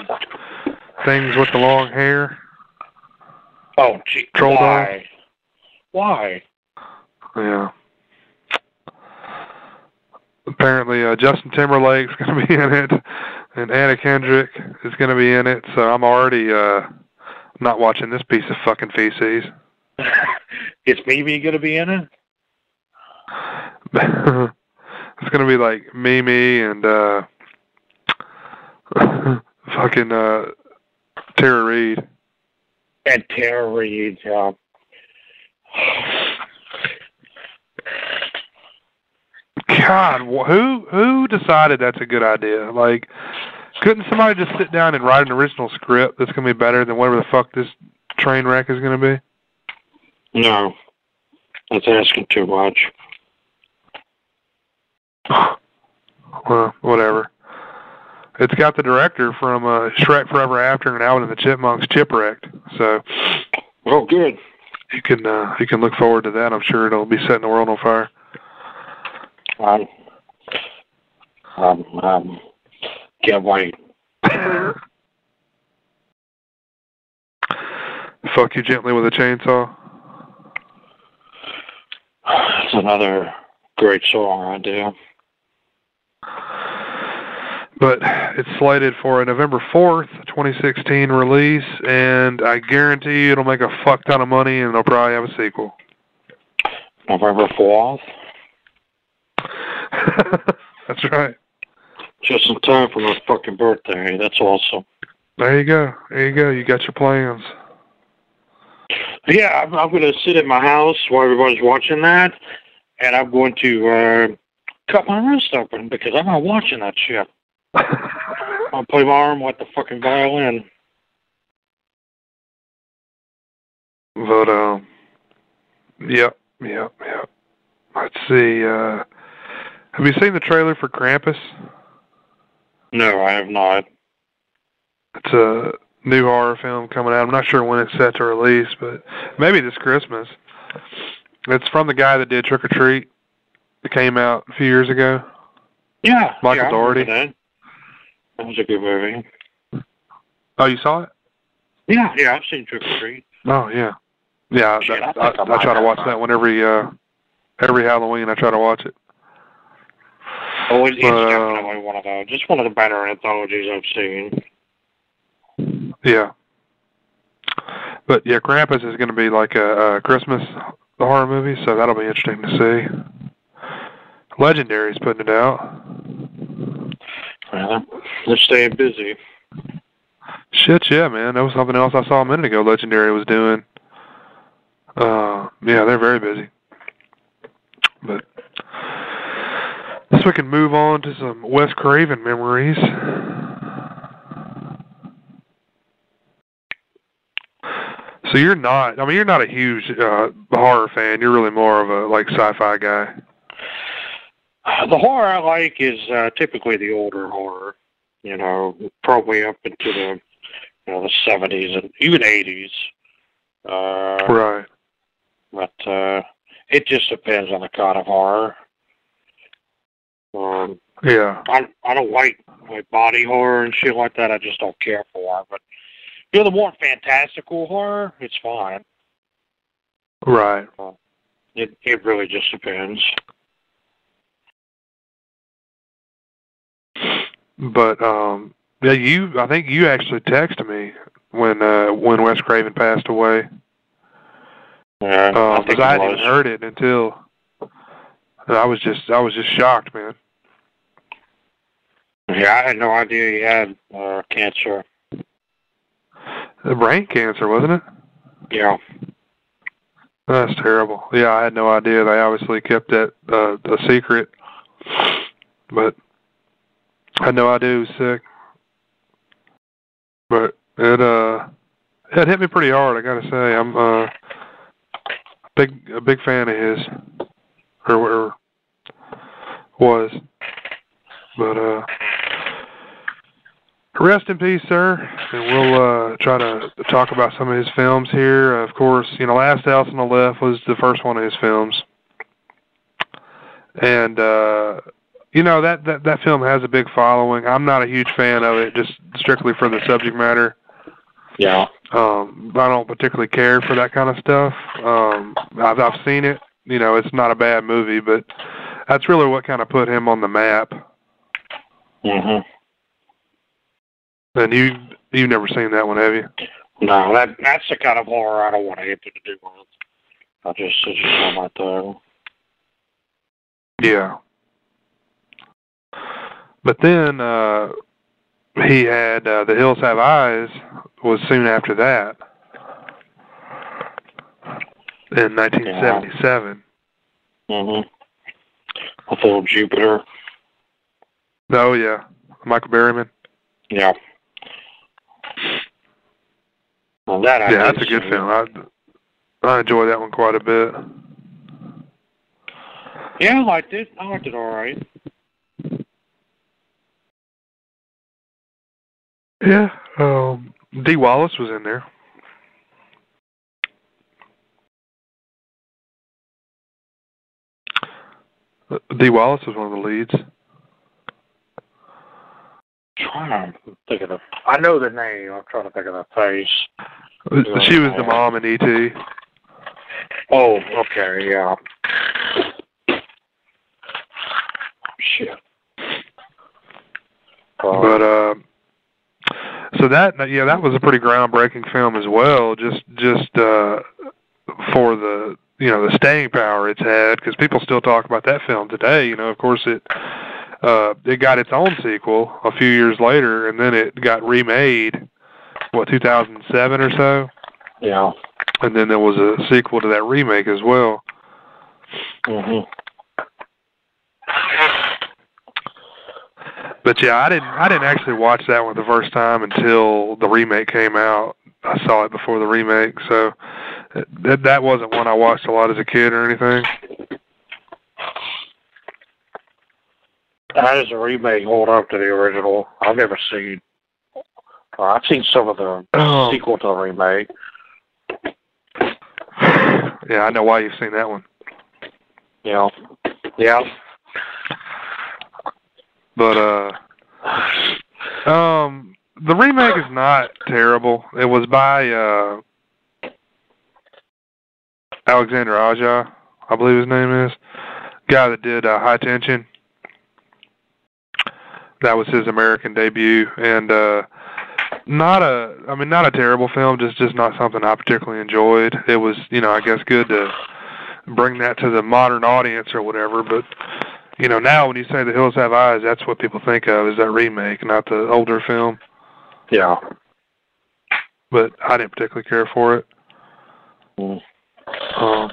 things with the long hair. Oh, gee, Troll why? Why? Yeah. Apparently uh, Justin Timberlake's going to be in it, and Anna Kendrick is going to be in it. So I'm already uh, not watching this piece of fucking feces. Is Mimi going to be in it? it's going to be like Mimi and uh, fucking uh, Tara Reid. And Tara Reid, yeah. God, who who decided that's a good idea? Like, couldn't somebody just sit down and write an original script that's gonna be better than whatever the fuck this train wreck is gonna be? No, that's asking too much. well, whatever. It's got the director from uh, Shrek Forever After and Alvin and the Chipmunks Chipwrecked, so. Oh, good. You can uh, you can look forward to that. I'm sure it'll be setting the world on fire. Um, um, um, can't wait. Fuck you gently with a chainsaw. It's another great song idea. But it's slated for a November 4th, 2016 release, and I guarantee you it'll make a fuck ton of money and they'll probably have a sequel. November 4th? That's right. Just in time for my fucking birthday. That's awesome. There you go. There you go. You got your plans. Yeah, I'm, I'm going to sit in my house while everybody's watching that, and I'm going to uh, cut my wrist open because I'm not watching that shit. I'll play my arm with the fucking violin. But um, yep, yep, yep. Let's see. Uh, have you seen the trailer for Krampus? No, I have not. It's a new horror film coming out. I'm not sure when it's set to release, but maybe this Christmas. It's from the guy that did Trick or Treat. It came out a few years ago. Yeah, Michael yeah, remember That. that was a good movie. Oh, you saw it? Yeah, yeah, I've seen Trick or Treat. Oh, yeah. Yeah, Shit, I I, I, I I, try to watch that. that one every uh, every Halloween. I try to watch it. Oh, it's uh, definitely one of those. It's one of the better anthologies I've seen. Yeah. But yeah, Krampus is going to be like a, a Christmas horror movie, so that'll be interesting to see. Legendary's putting it out. Well, they're staying busy. Shit, yeah, man. That was something else I saw a minute ago. Legendary was doing. Uh, yeah, they're very busy. But so we can move on to some Wes Craven memories. So you're not. I mean, you're not a huge uh, horror fan. You're really more of a like sci-fi guy. The horror I like is uh, typically the older horror. You know, probably up into the you know the seventies and even eighties. Uh, Right. but uh, it just depends on the kind of horror. Um, Yeah. I I don't like like body horror and shit like that. I just don't care for. But you know, the more fantastical horror, it's fine. Right. It it really just depends. But um, yeah, you. I think you actually texted me when uh when Wes Craven passed away. Yeah, I Um, I it hadn't heard it until. I was just I was just shocked, man. Yeah, I had no idea he had uh, cancer. The brain cancer, wasn't it? Yeah. That's terrible. Yeah, I had no idea. They obviously kept that uh, a secret, but I know I do sick. But it uh, it hit me pretty hard. I gotta say, I'm uh, big a big fan of his, or, or was. But uh, rest in peace, sir. And we'll uh, try to talk about some of his films here. Of course, you know, Last House on the Left was the first one of his films, and uh, you know that that that film has a big following. I'm not a huge fan of it, just strictly for the subject matter. Yeah. Um, I don't particularly care for that kind of stuff. Um, I've I've seen it. You know, it's not a bad movie, but that's really what kind of put him on the map. Mhm. And you you've never seen that one, have you? No, that that's the kind of horror I don't want anything to do with. I just it's just not my thing. Yeah. But then uh he had uh, The Hills Have Eyes was soon after that. In 1977. Mhm. Little Jupiter. Oh yeah, Michael Berryman. Yeah. Well, that I yeah, that's a good film. I I enjoy that one quite a bit. Yeah, I liked it. I liked it all right. Yeah. Um, Dee Wallace was in there. Dee Wallace was one of the leads. trying to think of the. I know the name. I'm trying to think of the face. Uh, She was the mom in E.T. Oh, okay, yeah. Shit. Uh, But uh, so that yeah, that was a pretty groundbreaking film as well. Just just uh, for the you know the staying power it's had because people still talk about that film today. You know, of course it uh, it got its own sequel a few years later, and then it got remade. What 2007 or so, yeah. and then there was a sequel to that remake as well. Mhm. But yeah, I didn't I didn't actually watch that one the first time until the remake came out. I saw it before the remake, so that that wasn't one I watched a lot as a kid or anything. How does the remake hold up to the original? I've never seen. Uh, I've seen some of the Oh. sequel to the remake. Yeah, I know why you've seen that one. Yeah. Yeah. But uh um the remake is not terrible. It was by uh Alexander Aja, I believe his name is. Guy that did uh, High Tension. That was his American debut and uh not a I mean not a terrible film, just just not something I particularly enjoyed. It was, you know, I guess good to bring that to the modern audience or whatever, but you know, now when you say The Hills Have Eyes, that's what people think of is that remake, not the older film. Yeah. But I didn't particularly care for it. Mm. Um,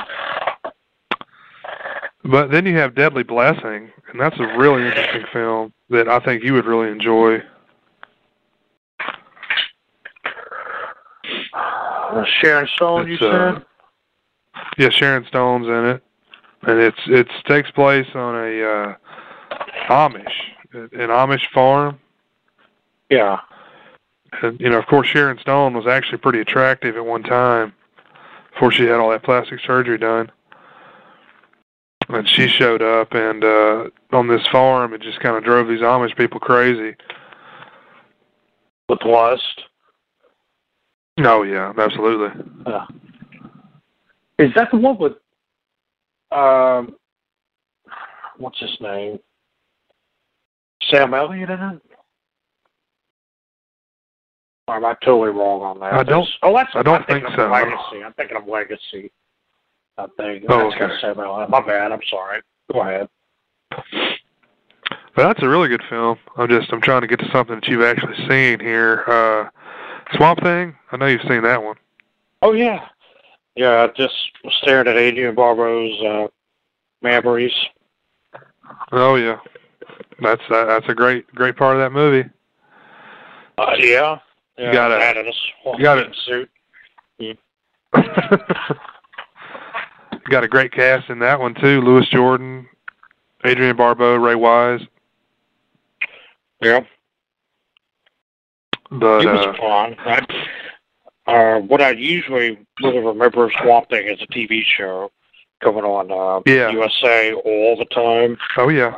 but then you have Deadly Blessing, and that's a really interesting film that I think you would really enjoy. Uh, Sharon Stone, you uh, said? Yeah, Sharon Stone's in it, and it's it takes place on a uh, Amish, an Amish farm. Yeah. And you know, of course, Sharon Stone was actually pretty attractive at one time before she had all that plastic surgery done. And she showed up, and uh, on this farm, it just kind of drove these Amish people crazy. With lust. Oh yeah, absolutely. Yeah. Is that the one with um what's his name? Sam Elliott in it? Or am I totally wrong on that? I don't- Oh, that's I don't thinking think of so. Legacy. I'm thinking of Legacy. I think Oh, that's got okay. Elliott. My bad. I'm sorry. Go ahead. But that's a really good film. I'm just I'm trying to get to something that you've actually seen here. Uh, Swamp Thing. I know you've seen that one. Oh yeah, yeah. I just was staring at Adrienne Barbeau's uh, memories. Oh yeah, that's uh, that's a great great part of that movie. Uh, yeah. Yeah. got a- that in a you got a- suit. Got a great cast in that one too. Louis Jourdan, Adrienne Barbeau, Ray Wise. Yeah. But It was uh, fun. Uh, what I usually really remember Swamp Thing is a TV show coming on uh, Yeah. USA all the time. oh yeah,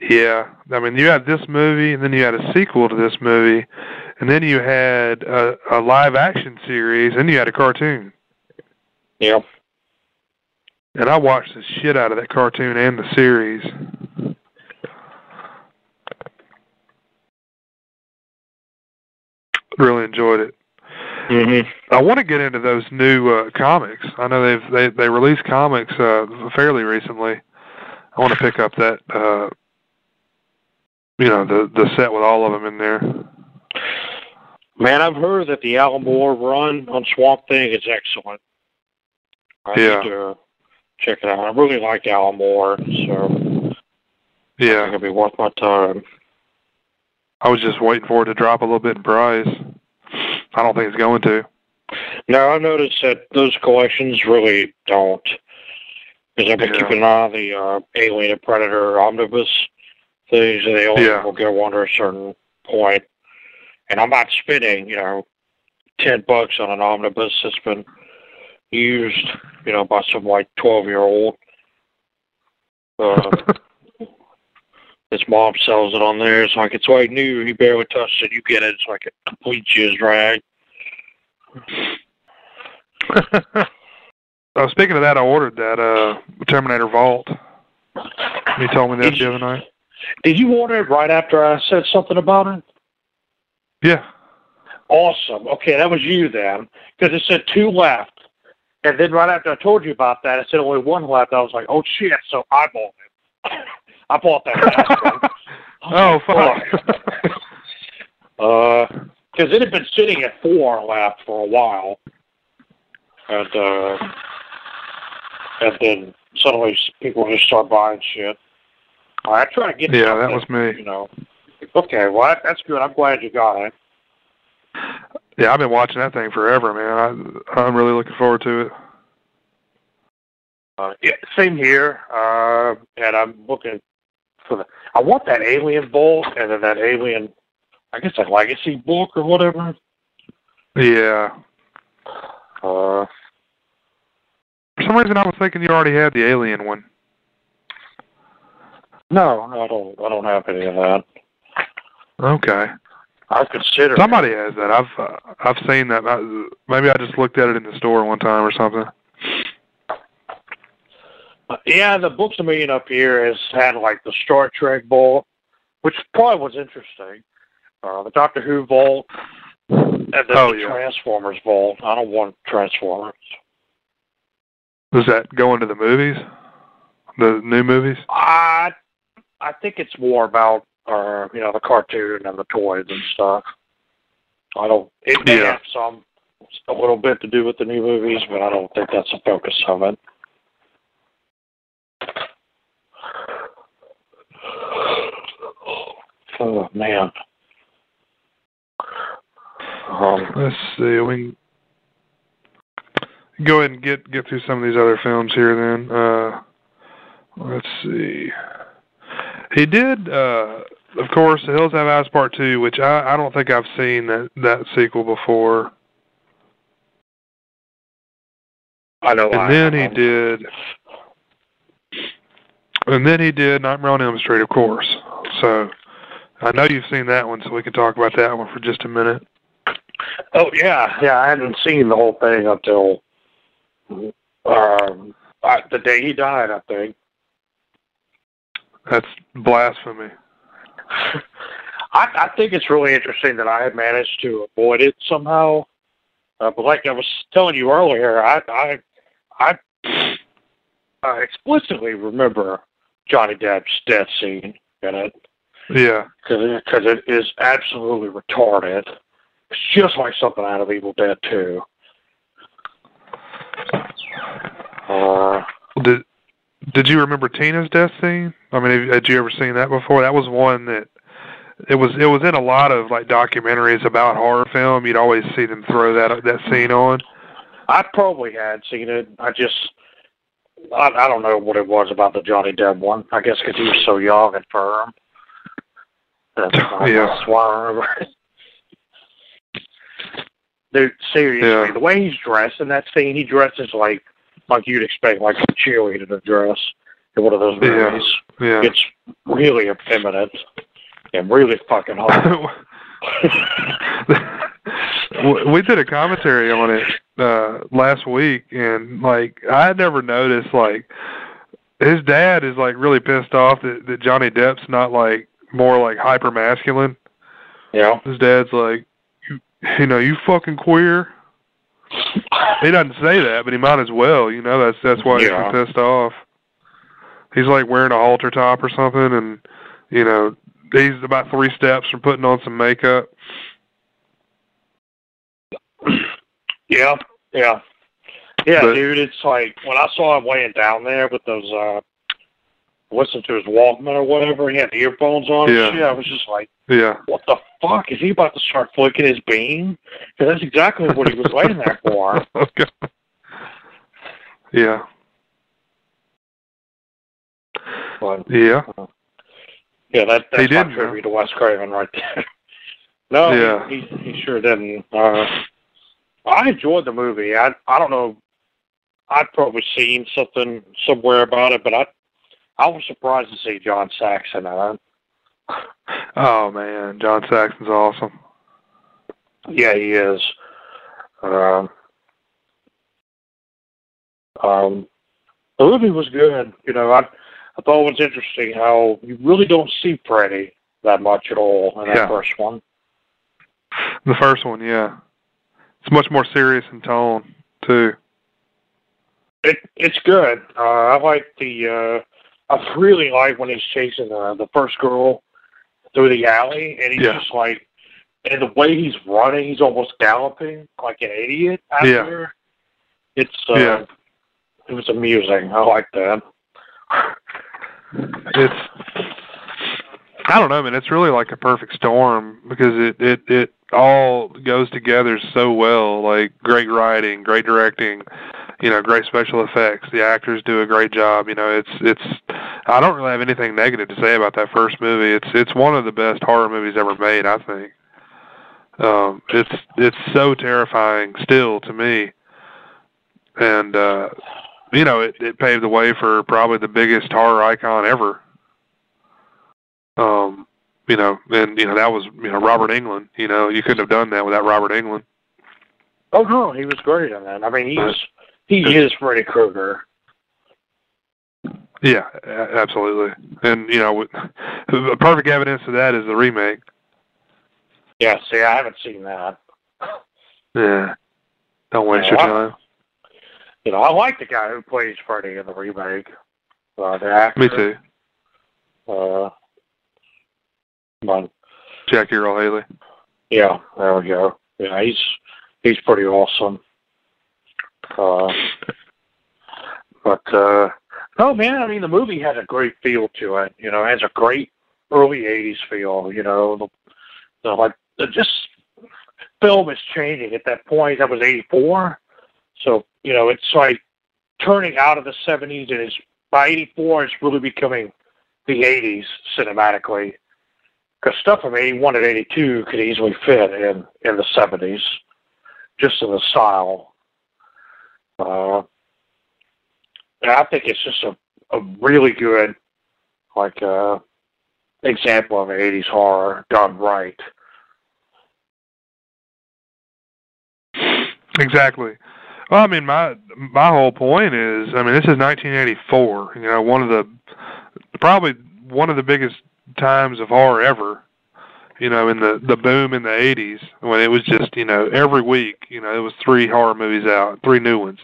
yeah. I mean, you had this movie, and then you had a sequel to this movie, and then you had a, a live action series, and you had a cartoon. Yeah. And I watched the shit out of that cartoon and the series. Really enjoyed it. Mm-hmm. I want to get into those new uh, comics. I know they've they they released comics uh, fairly recently. I want to pick up that uh, you know the the set with all of them in there. Man, I've heard that the Alan Moore run on Swamp Thing is excellent. I Yeah. need to check it out. I really like Alan Moore, so Yeah, it'll be worth my time. I was just waiting for it to drop a little bit in price. I don't think it's going to. Now I noticed that those collections really don't, because I've been Yeah. keeping an eye on the uh, Alien and Predator omnibus things, and they only Yeah. will go under a certain point. And I'm not spending, you know, ten bucks on an omnibus that's been used, you know, by some like twelve year old. Uh, his mom sells it on there. It's like it's like new. He barely touched it. You get it. It's like a complete jizz rag. oh, speaking of that, I ordered that uh Terminator Vault. You told me that Did the you- other night. Did you order it right after I said something about it? Yeah. Awesome. Okay, that was you then, because it said two left, and then right after I told you about that, I said only one left. I was like, oh shit! So I bought it. I bought that last one. oh fuck. Uh, because it had been sitting at four left for a while, and uh, and then suddenly people just start buying shit. I try to get yeah, that was me. you know. Okay, well that's good. I'm glad you got it. Yeah, I've been watching that thing forever, man. I I'm really looking forward to it. Uh, yeah, same here. Uh, and I'm looking for the. I want that Alien book and then that Alien, I guess that Legacy book or whatever. Yeah. Uh, For some reason, I was thinking you already had the Alien one. no, no, I don't. I don't have any of that. Okay. I consider. Somebody has that. I've uh, I've seen that. I, maybe I just looked at it in the store one time or something. Yeah, the Books-A-Million up here has had like the Star Trek vault, which probably was interesting. Uh, the Doctor Who vault, and then Oh, the yeah. Transformers vault. I don't want Transformers. Does that go into the movies? The new movies? I I think it's more about uh, you know the cartoon and the toys and stuff. I don't. It may Yeah. have some a little bit to do with the new movies, but I don't think that's the focus of it. Oh man. Um, Let's see. We can go ahead and get get through some of these other films here. Then uh, let's see. He did, uh, of course, The Hills Have Eyes Part Two, which I I don't think I've seen that that sequel before. I know. I, And then he I'm- did. And then he did Nightmare on Elm Street, of course. So I know you've seen that one, so we can talk about that one for just a minute. Oh yeah, yeah. I hadn't seen the whole thing until um, I, the day he died. I think. That's blasphemy. I, I think it's really interesting that I had managed to avoid it somehow. Uh, but like I was telling you earlier, I I I, I explicitly remember Johnny Depp's death scene in it Yeah. because it is absolutely retarded. It's just like something out of Evil Dead 2. Uh, Did you remember Tina's death scene? I mean, had you ever seen that before? That was one that it was it was in a lot of like documentaries about horror film. You'd always see them throw that that scene on. I probably had seen it. I just, I, I don't know what it was about the Johnny Depp one. I guess because he was so young and firm. That's, Yeah. that's why I remember. Dude, seriously, Yeah. the way he's dressed in that scene, he dresses like like you'd expect like a cheerleader to dress in one of those Yeah. movies. Yeah. It's really effeminate and really fucking hot. we we did a commentary on it uh last week, and like I had never noticed like his dad is like really pissed off that, that Johnny Depp's not like more like hyper masculine. Yeah. His dad's like, you, you know, you fucking queer. He doesn't say that, but he might as well. You know, that's that's why Yeah. he's pissed off. He's like wearing a halter top or something, and you know, he's about three steps from putting on some makeup. Yeah, yeah, yeah, But- dude. It's like when I saw him laying down there with those, uh listening to his Walkman or whatever. He had earphones on. Yeah. And shit, I was just like, Yeah, what the fuck is he about to start flicking his bean? Because that's exactly what he was laying there for. okay. Yeah, But yeah, yeah, that He that's my tribute to Wes Craven right there. no, Yeah. he, he he sure didn't. Uh, I enjoyed the movie. I I don't know. I'd probably seen something somewhere about it, but I I was surprised to see John Saxon it. Oh man, John Saxon's awesome. Yeah, he is. Um, um, the movie was good. You know, I I thought it was interesting how you really don't see Freddy that much at all in that Yeah. first one. The first one, yeah, it's much more serious in tone too. It it's good. Uh, I like the. I really like when he's chasing the the first girl through the alley, and he's Yeah. just like, and the way he's running, he's almost galloping like an idiot out Yeah. there. It's uh, Yeah. it was amusing. I like that. It's I don't know, man. It's really like a perfect storm because it it it all goes together so well. Like great writing, great directing, you know, great special effects. The actors do a great job. You know, it's it's. I don't really have anything negative to say about that first movie. It's it's one of the best horror movies ever made. I think. Um, it's it's so terrifying still to me, and uh, you know, it, it paved the way for probably the biggest horror icon ever. Um, you know, and you know that was you know Robert Englund. You know, you couldn't have done that without Robert Englund. Oh no, he was great in that. I mean, he's he is Freddy Krueger. Yeah, absolutely. And you know, with- perfect evidence of that is the remake. Yeah, see, I haven't seen that. Yeah, don't waste Yeah, your I- time. You know, I like the guy who plays Freddy in the remake. Uh, the actor. Me too. Uh, but Jackie Earle Haley. yeah, there we go. Yeah, he's he's pretty awesome. Uh, but uh, no, man, I mean the movie has a great feel to it. You know, it has a great early '80s feel. You know, the, the like the just film is changing at that point. That was '84, so you know it's like turning out of the '70s and it's by '84 it's really becoming the '80s cinematically. Because stuff from '81 and '82 could easily fit in in the '70s, just in the style. Uh, and I think it's just a, a really good, like, uh, example of 80s horror done right. Exactly. Well, I mean, my my whole point is, I mean, this is 1984. You know, one of the probably one of the biggest times of horror ever. You know, in the the boom in the 80s when it was just, you know, every week, you know, it was three horror movies out, three new ones.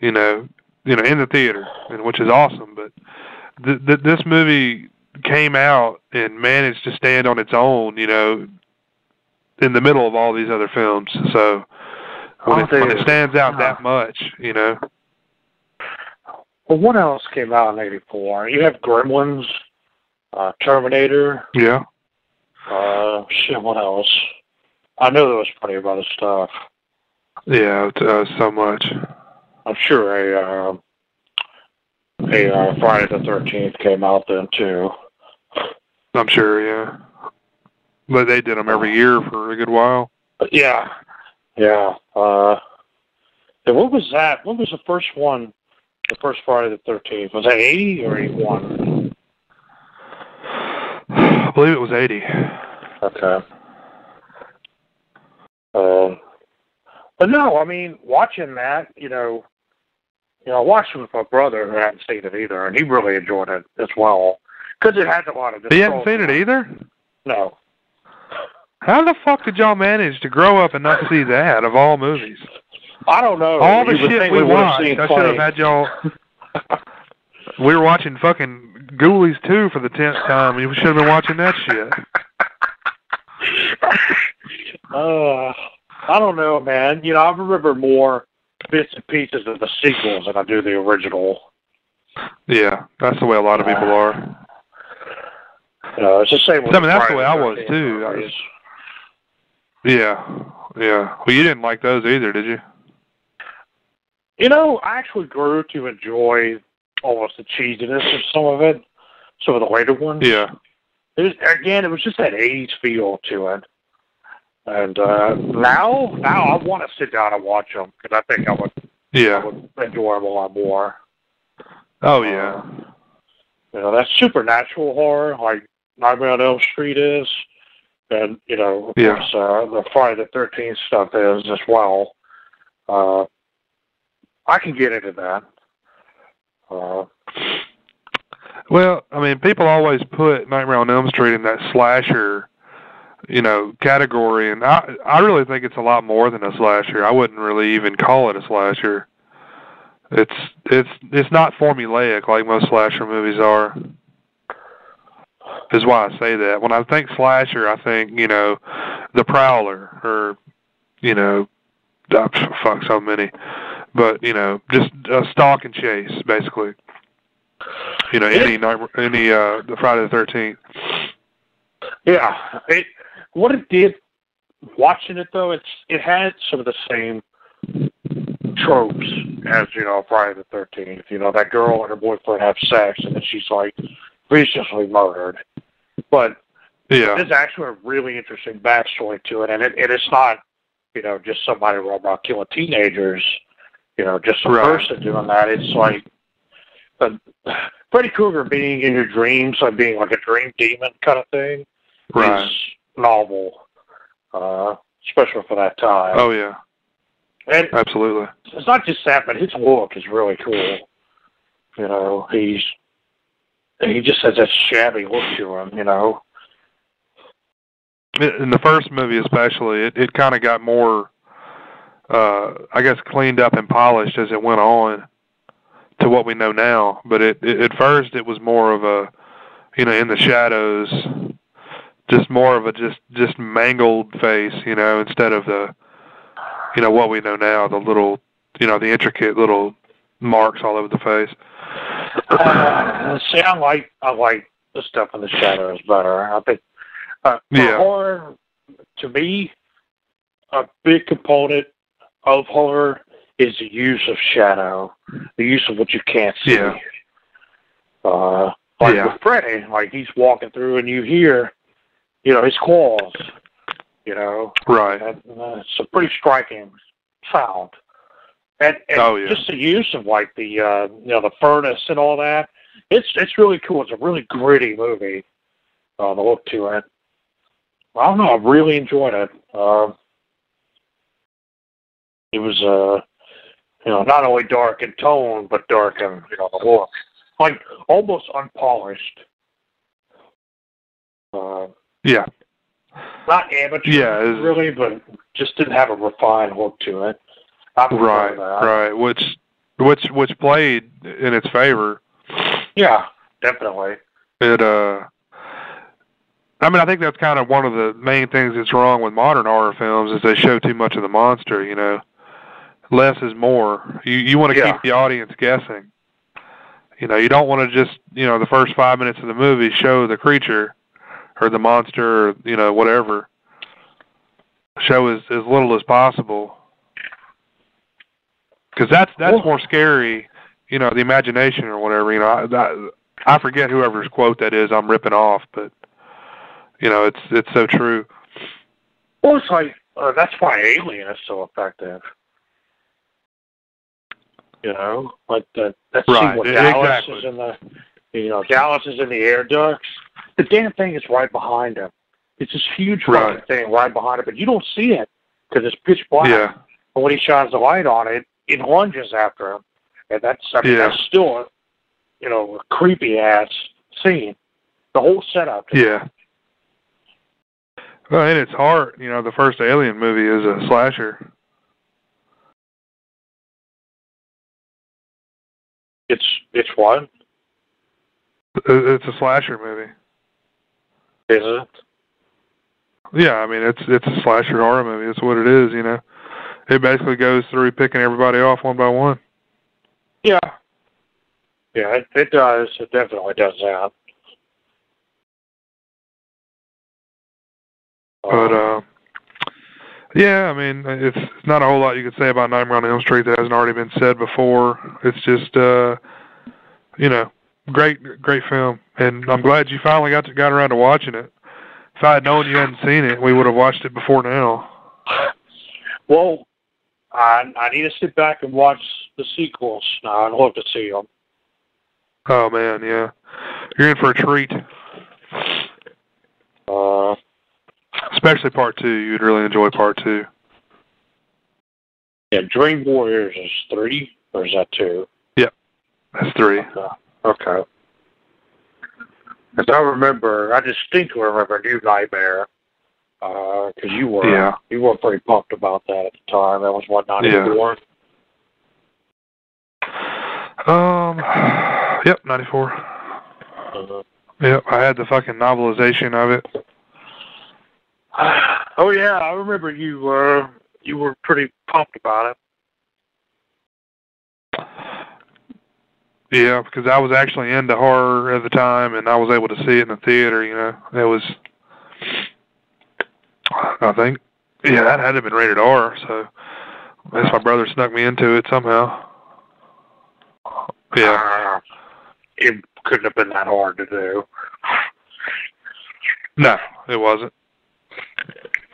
You know, you know, in the theater, and which is awesome. But th- th- this movie came out and managed to stand on its own. You know, in the middle of all these other films. So when, Oh, it, when it stands out Uh-huh. that much, you know. Well, what else came out in 84? You have Gremlins, uh, Terminator, Yeah. uh, shit, what else? I know there was plenty of other stuff. Yeah, uh, so much. I'm sure a, uh, a uh, Friday the 13th came out then, too. I'm sure, yeah. But they did them every year for a good while. Yeah, yeah. Uh, and what was that? What was the first one? The first Friday the Thirteenth was that eighty or eighty one? I believe it was 80. Okay. Um, But no, I mean, watching that, you know, you know, I watched it with my brother who hadn't seen it either, and he really enjoyed it as well because it has a lot of. He hadn't seen it either. No. How the fuck did y'all manage to grow up and not see that of all movies? I don't know. All the You shit we watched, I should have had y'all. we were watching fucking Ghoulies 2 for the tenth time. You should have been watching that shit. uh, I don't know, man. You know, I remember more bits and pieces of the sequels than I do the original. Yeah, that's the way a lot of people are. Uh, it's the same. I mean, that's the way I was, too. I movies. Yeah, yeah. Well, you didn't like those either, did you? You know, I actually grew to enjoy almost the cheesiness of some of it, some of the later ones. Yeah, It was, again, it was just that '80s feel to it. And uh, now, now I want to sit down and watch them because I think I would, yeah, I would enjoy them a lot more. Oh yeah, You know, that supernatural horror like Nightmare on Elm Street is, and you know, of Yeah. course, uh, the Friday the Thirteenth stuff is as well. Uh, I can get into that. Uh, Well, I mean, people always put Nightmare on Elm Street in that slasher, you know, category, and I I really think it's a lot more than a slasher. I wouldn't really even call it a slasher. It's it's it's not formulaic like most slasher movies are. Is why I say that. When I think slasher, I think you know, the Prowler or you know, uh, fuck so many, but you know, just a stalk and chase basically. You know, any night, any uh, the Friday the Thirteenth. yeah, it what it did watching it though, it's it had some of the same tropes as you know Friday the Thirteenth. You know, that girl and her boyfriend have sex, and then she's like viciously murdered. But Yeah, There's actually a really interesting backstory to it, and it, and it is not, you know, just somebody around killing teenagers, you know, just a Right. person doing that. It's like uh, Freddy Krueger being in your dreams, like being like a dream demon kind of thing, right. is novel, uh, especially for that time. Oh yeah, and absolutely. it's not just that, but his look is really cool. You know, he's he just has that shabby look to him. You know, In in the first movie, especially, it it kind of got more, uh, I guess, cleaned up and polished as it went on to what we know now. But it, it at first it was more of a, you know, in the shadows, just more of a just just mangled face, you know, instead of the, you know, what we know now, the little, you know, the intricate little marks all over the face. Uh, see, I like I like the stuff in the shadows better. I think uh, Yeah. horror, to me, a big component of horror is the use of shadow, the use of what you can't see. Yeah. Uh, like Yeah. with Freddy, like he's walking through and you hear, you know, his claws. You know, Right. and uh, it's a pretty striking sound. And, and Oh, yeah. just the use of like the uh, you know the furnace and all that, it's it's really cool. It's a really gritty movie. Uh, the look to it. I don't know. I really enjoyed it. Uh, it was uh, you know not only dark in tone but dark in you know the look, like almost unpolished. Uh, Yeah. not amateur, Yeah, really, but just didn't have a refined look to it. Right. Right. Which which which played in its favor. Yeah, definitely. It uh I mean I think that's kind of one of the main things that's wrong with modern horror films is they show too much of the monster, you know. Less is more. You you want to Yeah. keep the audience guessing. You know, you don't want to just, you know, the first 5 minutes of the movie show the creature or the monster or, you know, whatever. Show as as little as possible. Cuz that's that's Well- more scary, you know, the imagination or whatever, you know. I, I, I forget whoever's quote that is. I'm ripping off, but you know, it's it's so true. Well, it's like uh, that's why Alien is so effective. You know, like the that scene Right, where e- Dallas exactly. is in the, you know, Dallas is in the air ducts. The damn thing is right behind him. It's this huge fucking Right. thing right behind him, but you don't see it because it's pitch black. Yeah, But when he shines the light on it, it lunges after him, and that's I mean Yeah. that's still a you know a creepy ass scene. The whole setup. Yeah. Well, in its heart, you know, the first Alien movie is a slasher. It's it's what It's a slasher movie. is it? Yeah, I mean, it's it's a slasher horror movie. That's what it is, you know. It basically goes through picking everybody off one by one. Yeah. Yeah, it, it does. It definitely does that. But uh, yeah, I mean, it's not a whole lot you could say about Nightmare on Elm Street that hasn't already been said before. It's just, uh, you know, great great film, and I'm glad you finally got to, got around to watching it. If I had known you hadn't seen it, we would have watched it before now. Well, I I need to sit back and watch the sequels now. I'd love to see them. Oh man, yeah, you're in for a treat. Uh, Especially part two. You'd really enjoy part two. yeah, Dream Warriors is three, or is that two? Yep, That's three. Okay. Okay. As I remember, I distinctly remember New Nightmare. Because you were Yeah. you were pretty pumped about that at the time. That was what ninety four. Um, yep, ninety four. Uh, Yep, I had the fucking novelization of it. Oh yeah, I remember you. Uh, you were pretty pumped about it. Yeah, because I was actually into horror at the time, and I was able to see it in the theater. You know, it was. I think, yeah, that had to have been rated R. So, I guess my brother snuck me into it somehow. Yeah, Uh, it couldn't have been that hard to do. no, it wasn't.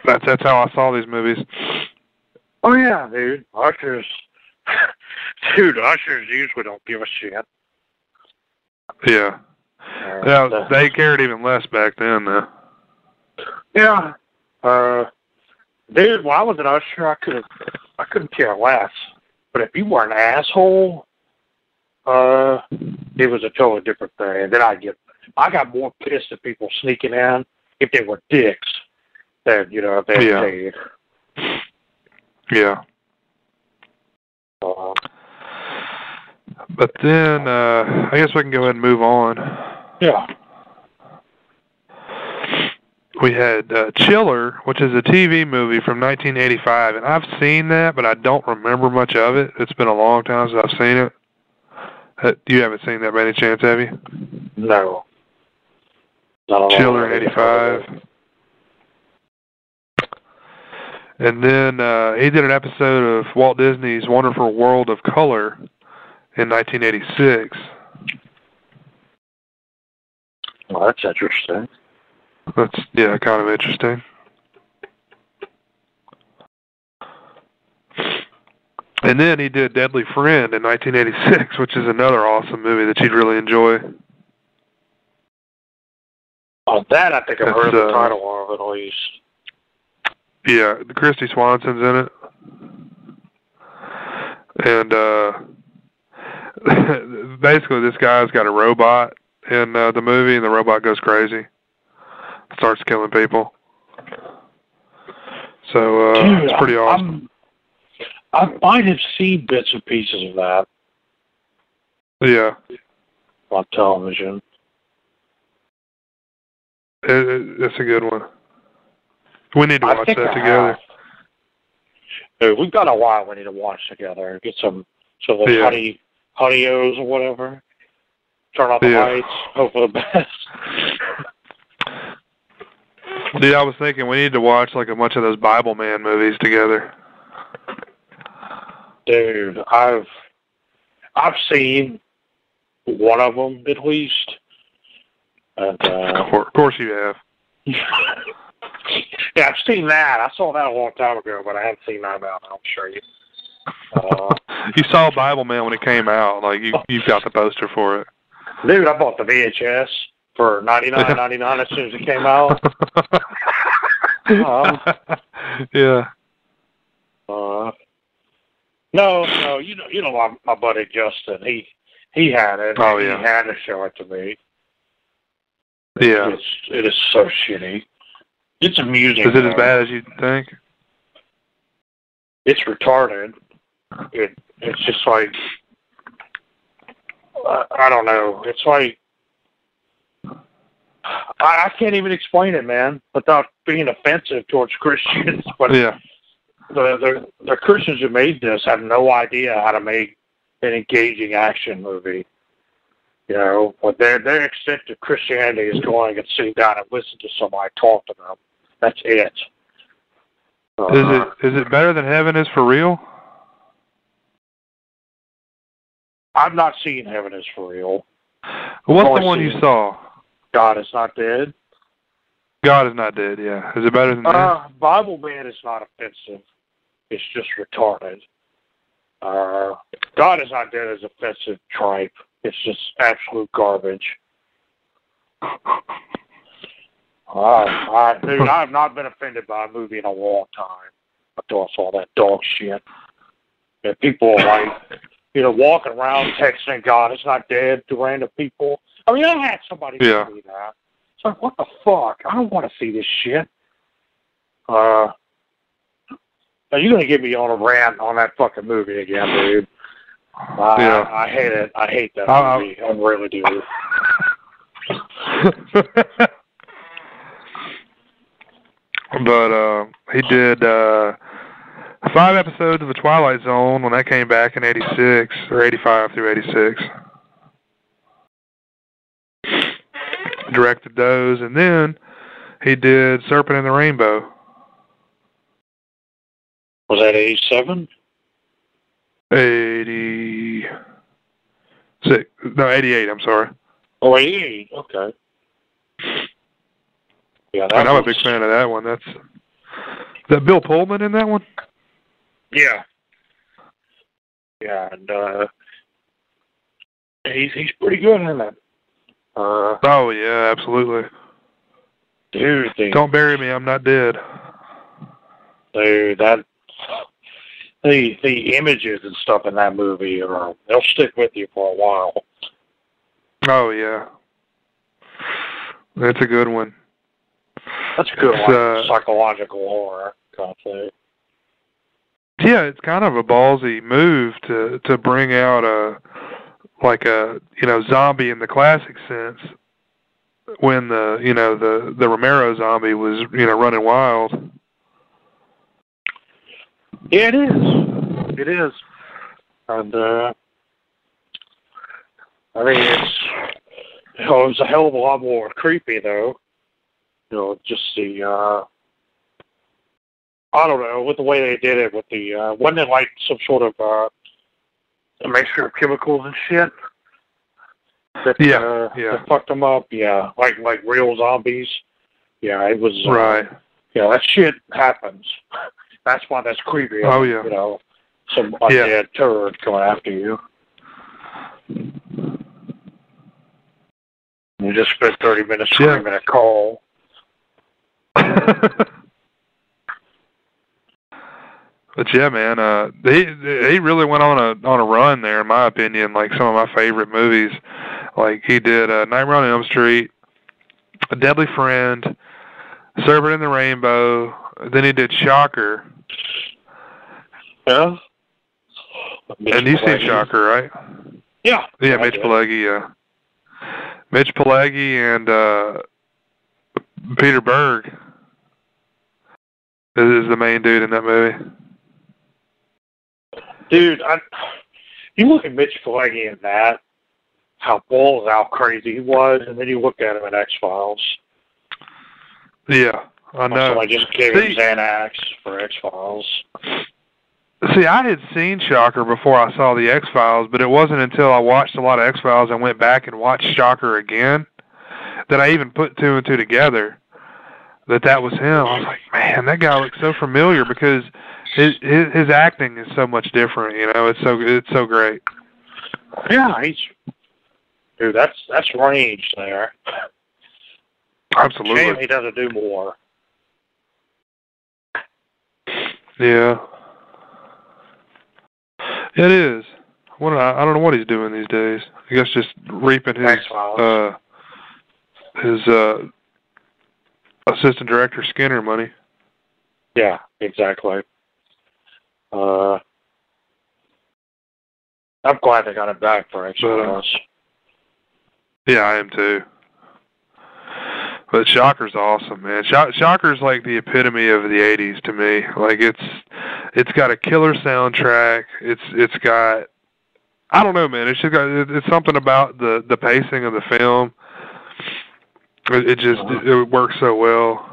That's that's how I saw these movies. Oh yeah, dude. Ushers, dude. Ushers usually don't give a shit. Yeah, Uh, yeah, the- they cared even less back then. Though. Yeah. Uh, dude, when I was an usher, I could I couldn't care less. But if you were an asshole, uh, it was a totally different thing. And then I get, I got more pissed at people sneaking in if they were dicks than you know they Yeah. paid. Yeah, Uh, but then uh I guess we can go ahead and move on. yeah. we had uh, Chiller, which is a TV movie from 1985, and I've seen that, but I don't remember much of it. It's been a long time since I've seen it. Uh, you haven't seen that by any chance, have you? No. Not Chiller in '85. And then uh, he did an episode of Walt Disney's Wonderful World of Color in 1986. Well, that's interesting. That's yeah, kind of interesting. And then he did Deadly Friend in 1986, which is another awesome movie that you'd really enjoy. Oh, that I think I've heard That's, the uh, title of at least. Yeah, Kristy Swanson's in it. And uh basically this guy's got a robot in uh, the movie and the robot goes crazy. Starts killing people. So uh Dude, it's pretty awesome. I'm, I might have seen bits and pieces of that yeah. on television. It, it, it's a good one. We need to I watch that I together. Dude, we've got a while we need to watch together. Get some some of those Yeah. honey honeyos or whatever. Turn off the Yeah. lights. Hope for the best. Dude, I was thinking we need to watch like a bunch of those Bible Man movies together. Dude, I've I've seen one of them at least. And uh, of course you have. yeah, I've seen that. I saw that a long time ago, but I haven't seen that now. I'll show you. Uh, you saw Bible Man when it came out. Like you, you've got the poster for it. dude, I bought the VHS for ninety nine ninety nine as soon as it came out. yeah. Uh, No, no, you know, you know my my buddy Justin. He he had it. Oh, yeah. He had to show it to me. Yeah. It's it is so shitty. It's amusing. Is it as bad as you think? It's retarded. It it's just like I, I don't know. It's like I, I can't even explain it, man, without being offensive towards Christians. But Yeah. the, the the Christians who made this have no idea how to make an engaging action movie. You know, but their their extent to Christianity is going and sitting down and listen to somebody talk to them. That's it. Uh, Is it is it better than Heaven is for real? I've not seen Heaven is for real. What's the one you saw? God is not dead. God is not dead. Yeah. Is it better than that? Uh, Bible Man is not offensive. It's just retarded. Uh, God is not dead is offensive tripe. It's just absolute garbage. Uh, I, dude, I have not been offended by a movie in a long time until I saw that dog shit. And people are like, you know, walking around texting God it's not dead to random people. I mean, I had somebody Yeah. tell me that. It's like, what the fuck? I don't want to see this shit. Uh, now you're gonna get me on a rant on that fucking movie again, dude. I, Yeah. I, I hate it. I hate that movie. I really do. but uh, he did uh, five episodes of The Twilight Zone when that came back in '86 or '85 through '86. Directed those, and then he did Serpent and the Rainbow. Was that '87? '86, no '88. I'm sorry. Oh, '88. Okay. Yeah, And I'm a big fan of that one. That's is that Bill Pullman in that one. Yeah. Yeah, and uh, he's he's pretty good in it. Uh, Oh yeah, absolutely. dude, Don't bury me, I'm not dead. dude, that the the images and stuff in that movie are they'll stick with you for a while. Oh yeah, that's a good one. That's a good It's, one. uh, Psychological horror kind of thing. Yeah, it's kind of a ballsy move to to bring out a like a you know zombie in the classic sense when the you know the the Romero zombie was you know running wild. Yeah, it is. It is. And uh I mean it's you know, it was a hell of a lot more creepy though. You know, just the uh I don't know, with the way they did it with the uh wasn't it like some sort of uh a mixture of chemicals and shit? That Yeah, uh yeah. that fucked them up, yeah. Like like real zombies. Yeah, it was uh, Right. yeah, that shit happens. That's why that's creepy. Oh, yeah. You know, some Yeah. undead turd coming after you. You just spent 30 minutes Yeah. screaming at Cole. But yeah, man, uh, he he really went on a on a run there, in my opinion. Like some of my favorite movies, like he did uh, Nightmare on Elm Street, A Deadly Friend, Serpent and the Rainbow. Then he did Shocker, Yeah? and you've seen Shocker, right? Yeah. Yeah, Mitch. Pileggi. Yeah, Mitch Pileggi and uh, Peter Berg is the main dude in that movie. Dude, I, you look at Mitch Pileggi in that, how balls how crazy he was, and then you look at him in X-Files. Yeah, I know. So I just gave him See- Xanax for X-Files. See, I had seen Shocker before I saw the X Files, but it wasn't until I watched a lot of X Files and went back and watched Shocker again that I even put two and two together that that was him. I was like, man, that guy looks so familiar because his his, his acting is so much different. You know, it's so it's so great. Yeah, he's dude. That's that's range there. Shame Absolutely. he doesn't do more. Yeah. It is. What I, I don't know what he's doing these days. I guess just reaping his uh his uh assistant director Skinner money. Yeah, exactly. Uh, I'm glad they got it back for X Files. Yeah, I am too. But Shocker's awesome, man. Shock, Shocker's like the epitome of the '80s to me. Like it's, it's got a killer soundtrack. It's it's got, I don't know, man. It's just got it's something about the the pacing of the film. It, it just it, it works so well.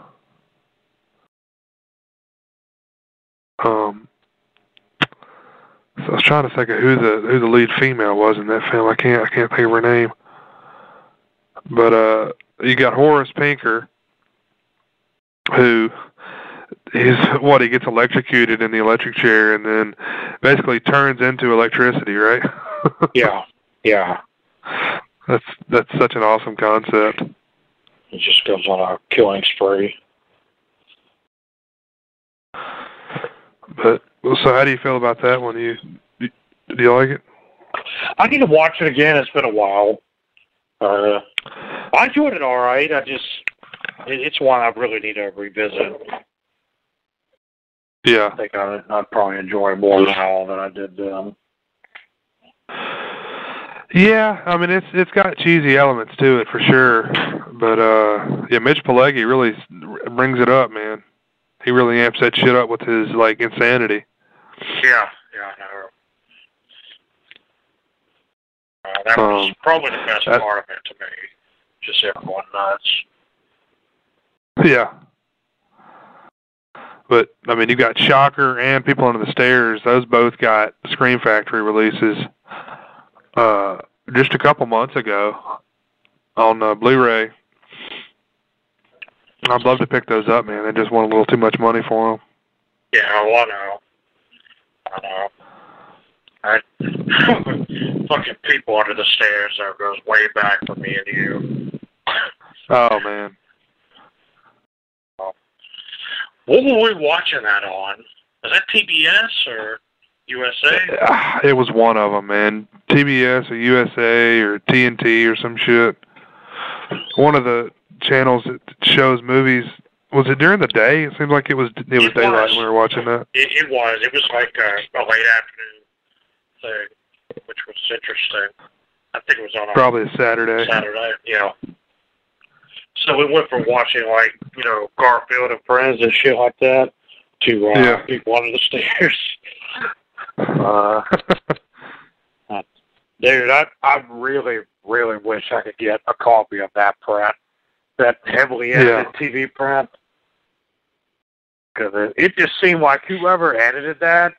Um, so I was trying to think of who the who the lead female was in that film. I can't I can't think of her name. But uh, you got Horace Pinker, who is what he gets electrocuted in the electric chair, and then basically turns into electricity, right? Yeah, yeah. that's that's such an awesome concept. It just goes on a killing spree. But so, how do you feel about that one? You, you do you like it? I need to watch it again. It's been a while. Uh, I enjoyed it all right. I just, it, it's one I really need to revisit. Yeah. I think I, I'd probably enjoy it more now than I did then. Yeah, I mean it's it's got cheesy elements to it for sure, but uh yeah, Mitch Pileggi really brings it up, man. He really amps that shit up with his like insanity. Yeah, yeah, I know. Uh, that was Um, probably the best that- part of it to me. Just everyone nuts. Yeah. But I mean, you got Shocker and People Under the Stairs. Those both got Scream Factory releases uh, just a couple months ago on uh, Blu-ray. I'd love to pick those up, man. They just want a little too much money for them. Yeah, well, I know. I know. I fucking people under the stairs that goes way back for me and you. Oh man, What were we watching that on? Was that TBS or USA? It was one of them, man. TBS or USA or TNT or some shit. One of the channels that shows movies. Was it during the day? It seemed like it was. It was It daylight was. when we were watching that. It, it was. It was like a, a late afternoon which was interesting. I think it was on Probably a Saturday. Saturday. Yeah. So we went from watching like you know Garfield and Friends and shit like that to uh, Yeah. people under the stairs. Uh, dude, I I really really wish I could get a copy of that print, that heavily edited Yeah. TV print, because it, it just seemed like whoever edited that,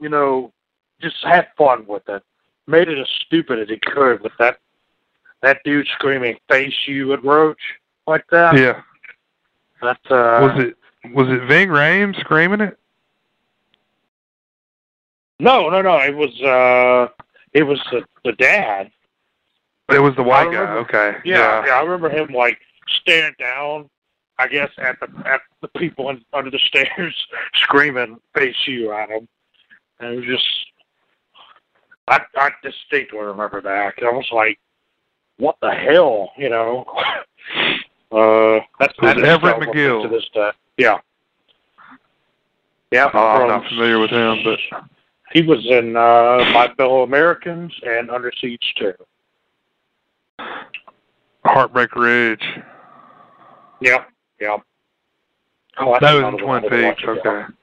you know, just had fun with it, made it as stupid as he could with that that dude screaming "face you" at Roach like that. yeah. That uh, Was it was it Ving Rhames screaming it? no, no, no. It was uh, it was the, the dad. It was the white I guy. remember- Okay. Yeah, yeah, I remember him like staring down. I guess at the at the people in, under the stairs screaming "face you" at him, and it was just. I I distinctly remember that. I was like, "What the hell?" You know. Uh, that's that Everett McGill. to this day. Yeah. Yeah, Oh, I'm not familiar with him, but he was in uh, My Fellow Americans and Under Siege too. Heartbreak Ridge. Yep, yep. Oh, That was in one Twin Peaks. wanted to watch Okay.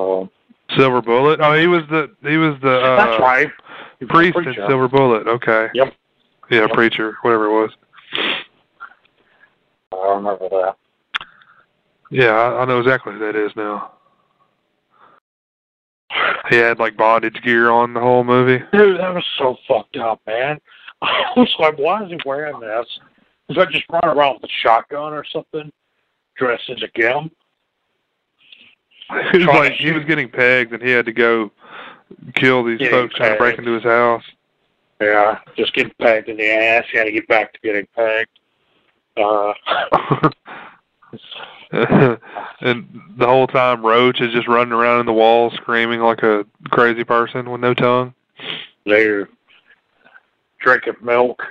Um, Silver Bullet. Oh, he was the he was the uh, that's right. He was a priest in. Silver Bullet. Okay. Yep. Yeah, Yep. preacher, whatever it was. I remember that. Yeah, I, I know exactly who that is now. He had like bondage gear on the whole movie. Dude, that was so fucked up, man. I was like, why is he wearing this? Was I just running around with a shotgun or something, dressed as a gim? He was like he was getting pegged, and he had to go kill these Getting folks trying to break into his house. Yeah, just getting pegged in the ass. He had to get back to getting pegged. Uh, and the whole time Roach is just running around in the walls screaming like a crazy person with no tongue. They're drinking milk.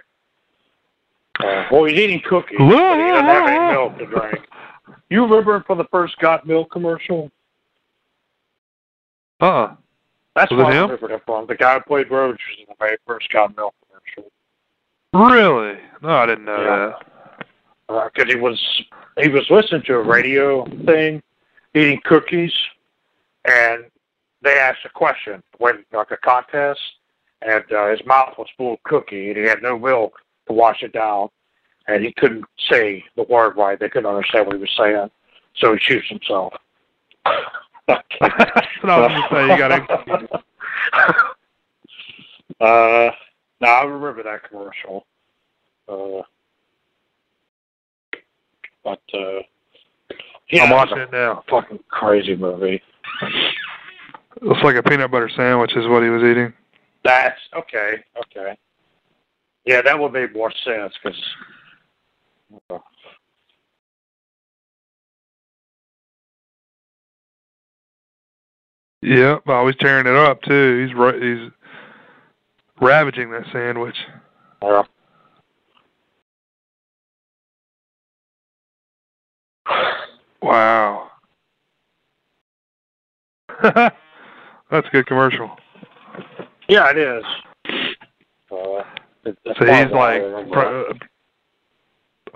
Uh, well, he's eating cookies, but he doesn't have any milk to drink. You remember for the first Got Milk commercial? Uh-uh. That's Was what it him? from. The guy who played was in the very first Got Milk commercial. Really? No, I didn't know Yeah. that. because Uh, he was he was listening to a radio thing, eating cookies, and they asked a question, when like a contest, and uh, his mouth was full of cookie, and he had no milk to wash it down, and he couldn't say the word right. They couldn't understand what he was saying, so he shoots himself. That's what I was gonna say. You got executed. uh, no, I remember that commercial. Uh, but uh, yeah, I'm watching a it now. Fucking crazy movie. Looks like a peanut butter sandwich is what he was eating. That's okay. Okay. Yeah, that would make more sense because. Yep, well, he's tearing it up too. He's ra- he's ravaging that sandwich. Yeah. Wow. That's a good commercial. Yeah, it is. Uh, it- So he's of why I like pri- uh,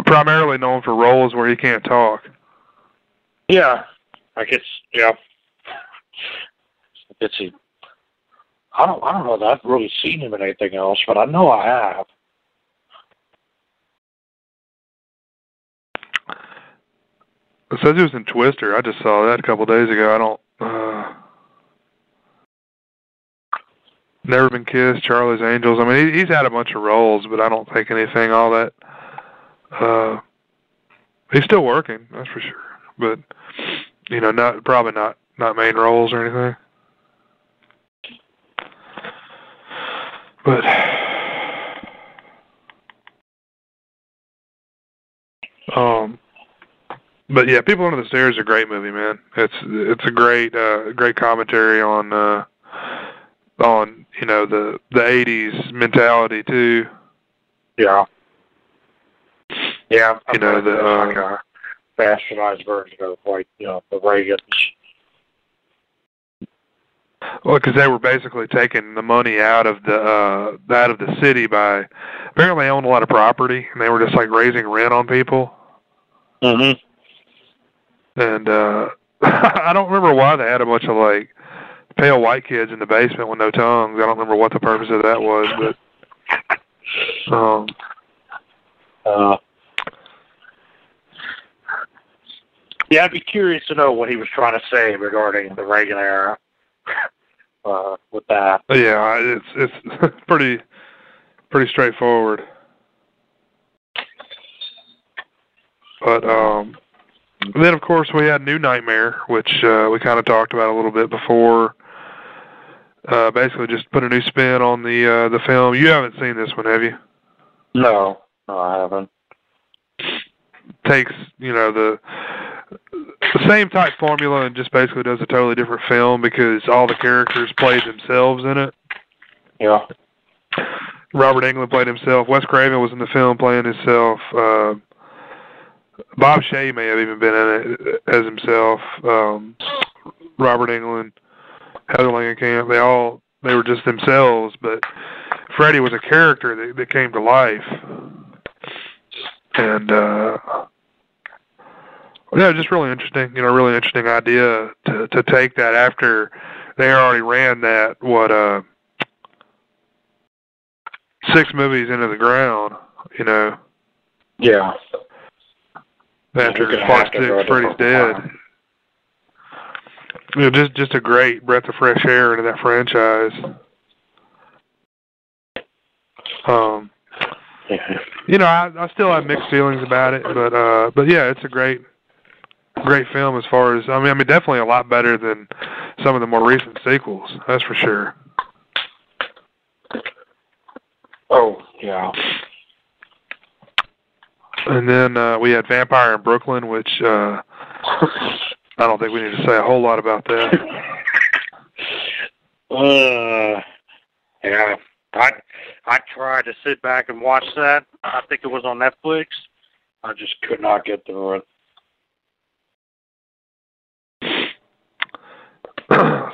primarily known for roles where he can't talk. Yeah, I guess. Yeah. I guess he. I don't. I don't know that I've really seen him in anything else, but I know I have. It says he was in Twister. I just saw that a couple days ago. I don't. Uh, Never Been Kissed, Charlie's Angels. I mean, he, he's had a bunch of roles, but I don't think anything all that. Uh, he's still working, that's for sure. But you know, not probably not not main roles or anything. But um, but yeah, People Under the Stairs is a great movie, man. It's it's a great uh great commentary on uh on you know the the '80s mentality too. Yeah. Yeah. You know, the, uh, bastardized version of like you know the Reagans. Well, because they were basically taking the money out of the uh out of the city by apparently they owned a lot of property and they were just like raising rent on people. Mm-hmm. And uh I don't remember why they had a bunch of like pale white kids in the basement with no tongues. I don't remember what the purpose of that was, but um Uh, yeah, I'd be curious to know what he was trying to say regarding the Reagan era. Uh, with that, yeah, it's it's pretty pretty straightforward. But um then of course we had New Nightmare, which uh we kind of talked about a little bit before. Uh basically just put a new spin on the uh the film. You haven't seen this one, have you? no, no, I haven't. Takes, you know, the the same type formula and just basically does a totally different film because all the characters played themselves in it. Yeah, Robert Englund played himself. Wes Craven was in the film playing himself. Uh, Bob Shaye may have even been in it as himself. Um, Robert Englund, Heather Langenkamp, they all they were just themselves. But Freddy was a character that, that came to life, and uh, yeah, just really interesting. You know, really interesting idea to to take that after they already ran that what uh six movies into the ground, you know, yeah. after we're gonna part have to go six, Freddy's dead. You know, just just a great breath of fresh air into that franchise. Um, Yeah. you know, I, I still have mixed feelings about it, but uh, but yeah, it's a great, great film as far as I mean, I mean, definitely a lot better than some of the more recent sequels. That's for sure. Oh, yeah. And then uh, we had Vampire in Brooklyn, which uh, I don't think we need to say a whole lot about that. uh, yeah, I I tried to sit back and watch that. I think it was on Netflix. I just could not get through it.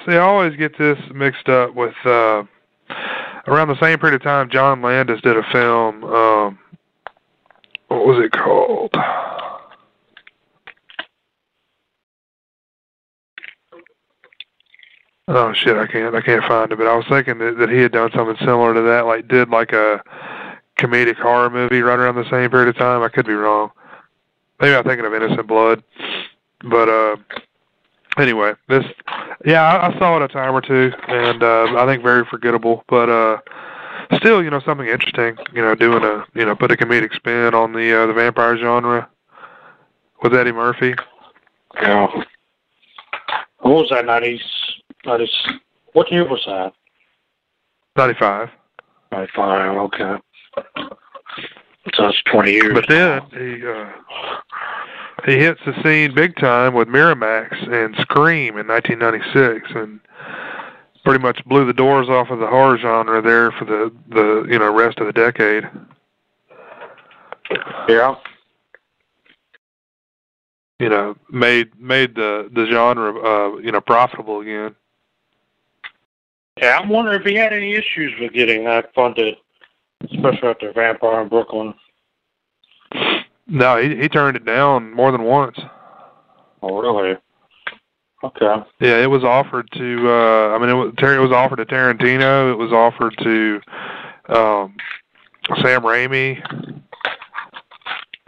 See, I always get this mixed up with uh around the same period of time John Landis did a film, um what was it called? Oh shit, I can't I can't find it, but I was thinking that, that he had done something similar to that, like did like a comedic horror movie right around the same period of time. I could be wrong. Maybe I'm thinking of Innocent Blood. But uh anyway, this yeah, I, I saw it a time or two and uh I think very forgettable, but uh still, you know, something interesting, you know, doing a you know, put a comedic spin on the uh the vampire genre with Eddie Murphy. Yeah. What was that? Nineties. Nineties. What year was that? Ninety five. Ninety five. Okay. So that's twenty years. But then he uh he hits the scene big time with Miramax and Scream in 1996, and pretty much blew the doors off of the horror genre there for the the you know rest of the decade. Yeah. You know, made made the the genre uh you know profitable again. Yeah, I'm wondering if he had any issues with getting that funded, especially after Vampire in Brooklyn. No, he he turned it down more than once. Oh, really? Okay. Yeah, it was offered to. uh I mean, it was it was offered to Tarantino. It was offered to um Sam Raimi.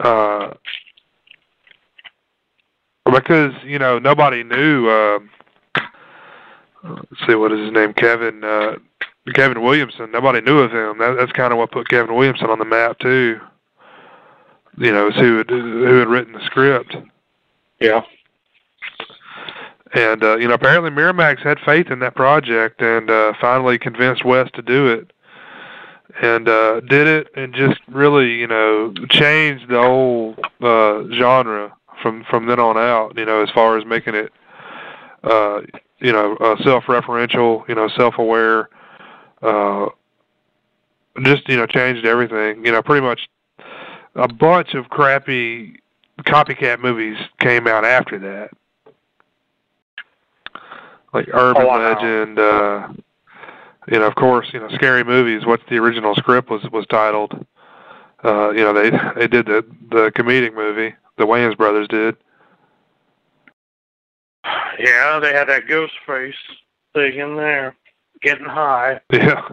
Uh, because you know nobody knew. Uh, let's see, what is his name? Kevin. Uh, Kevin Williamson. Nobody knew of him. That, that's kind of what put Kevin Williamson on the map too. You know, who had, who had written the script. Yeah. And uh, you know, apparently Miramax had faith in that project and uh finally convinced Wes to do it. And uh did it and just really, you know, changed the whole uh genre from from then on out, you know, as far as making it uh you know, uh self-referential, you know, self-aware uh just, you know, changed everything. You know, pretty much a bunch of crappy copycat movies came out after that. Like urban Oh, wow. legend uh you know of course you know scary movies what the original script was was titled. Uh you know they they did the the comedic movie the Wayans brothers did. Yeah, they had that ghost face thing in there, getting high. yeah.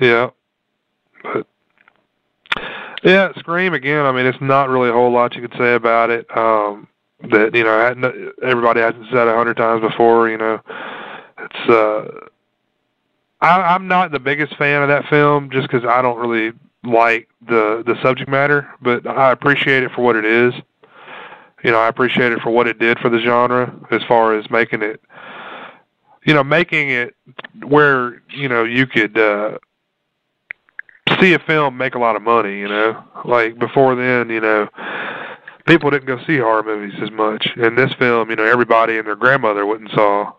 Yeah. But yeah scream again i mean it's not really a whole lot you could say about it um that you know everybody hasn't said a hundred times before you know it's uh I, I'm not the biggest fan of that film just because I don't really like the the subject matter, but I appreciate it for what it is. You know, I appreciate it for what it did for the genre as far as making it, you know, making it where you know you could uh, see a film make a lot of money. You know, like before then, you know, people didn't go see horror movies as much. And this film, you know, everybody and their grandmother went and saw.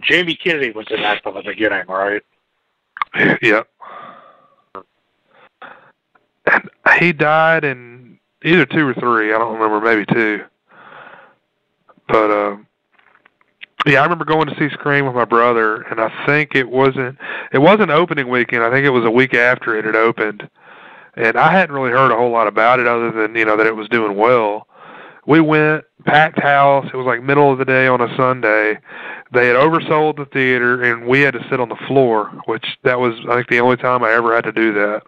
Jamie Kennedy was in that from the beginning, right? yep. And he died in either two or three. I don't remember, maybe two. But uh, yeah, I remember going to see Scream with my brother, and I think it wasn't it wasn't opening weekend. I think it was a week after it had opened, and I hadn't really heard a whole lot about it other than you know that it was doing well. We went packed house. It was like middle of the day on a Sunday. They had oversold the theater, and we had to sit on the floor, which that was I think the only time I ever had to do that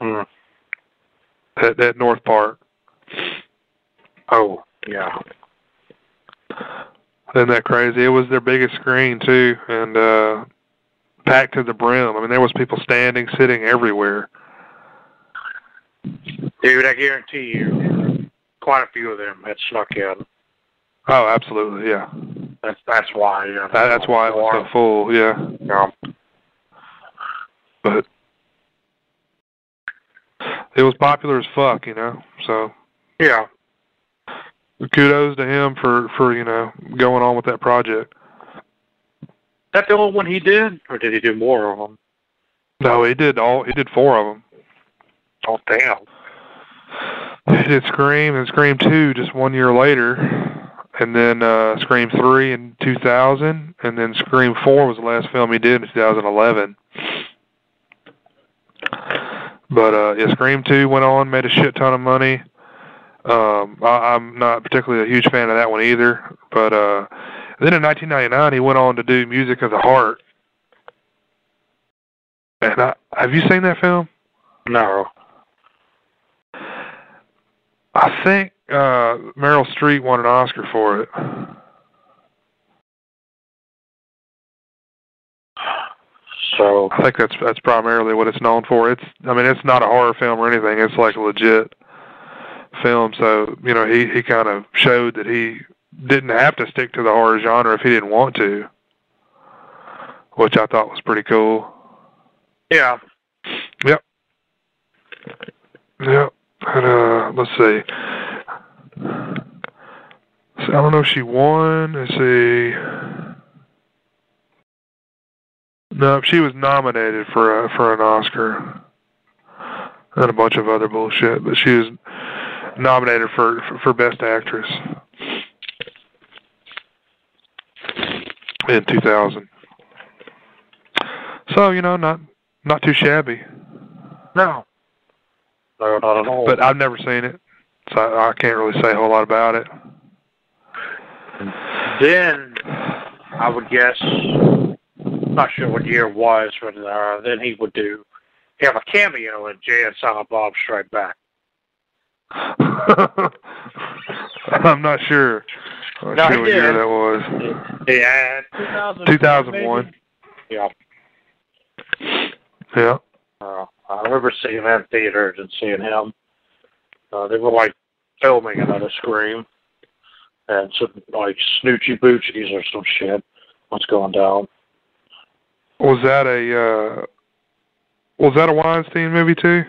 Hmm. at, at North Park. Oh, yeah. Isn't that crazy? It was their biggest screen too, and uh packed to the brim. I mean, there was people standing, sitting everywhere. Dude, I guarantee you, quite a few of them had snuck in. Oh, absolutely, yeah. That's that's why. Yeah, That, that's why it was so full. Yeah, Yeah. but it was popular as fuck, you know. So Yeah. Kudos to him for for you know going on with that project. That the only one he did, or did he do more of them? No, he did all. He did four of them. Oh damn! He did Scream and Scream Two just one year later, and then uh Scream Three in 2000, and then Scream Four was the last film he did in 2011. But uh yeah, Scream Two went on, made a shit ton of money. Um, I, I'm not particularly a huge fan of that one either. But uh then in 1999, he went on to do Music of the Heart. And I, have you seen that film? No. I think uh Meryl Streep won an Oscar for it. So I think that's that's primarily what it's known for. It's I mean it's not a horror film or anything. It's like a legit film. So you know he he kind of showed that he didn't have to stick to the horror genre if he didn't want to, which I thought was pretty cool. yeah, Yep. Yep. And uh, let's see. So I don't know if she won. Let's see. No, she was nominated for a, for an Oscar and a bunch of other bullshit, but she was nominated for for, best actress in 2000. So you know, not not too shabby. no, no, not at all. but I've never seen it, so I, I can't really say a whole lot about it. then I would guess, not sure what year it was, but uh, then he would do have a cameo in Jay and Silent Bob Strike Back. I'm not sure. I'm No, not sure what year that was. Yeah, 2000, 2001. Yeah, Yeah. uh, I remember seeing that in theaters and seeing him. Uh, they were like filming another Scream, and some like Snoochie Boochies or some shit was going down. Was that a uh was that a Weinstein movie too?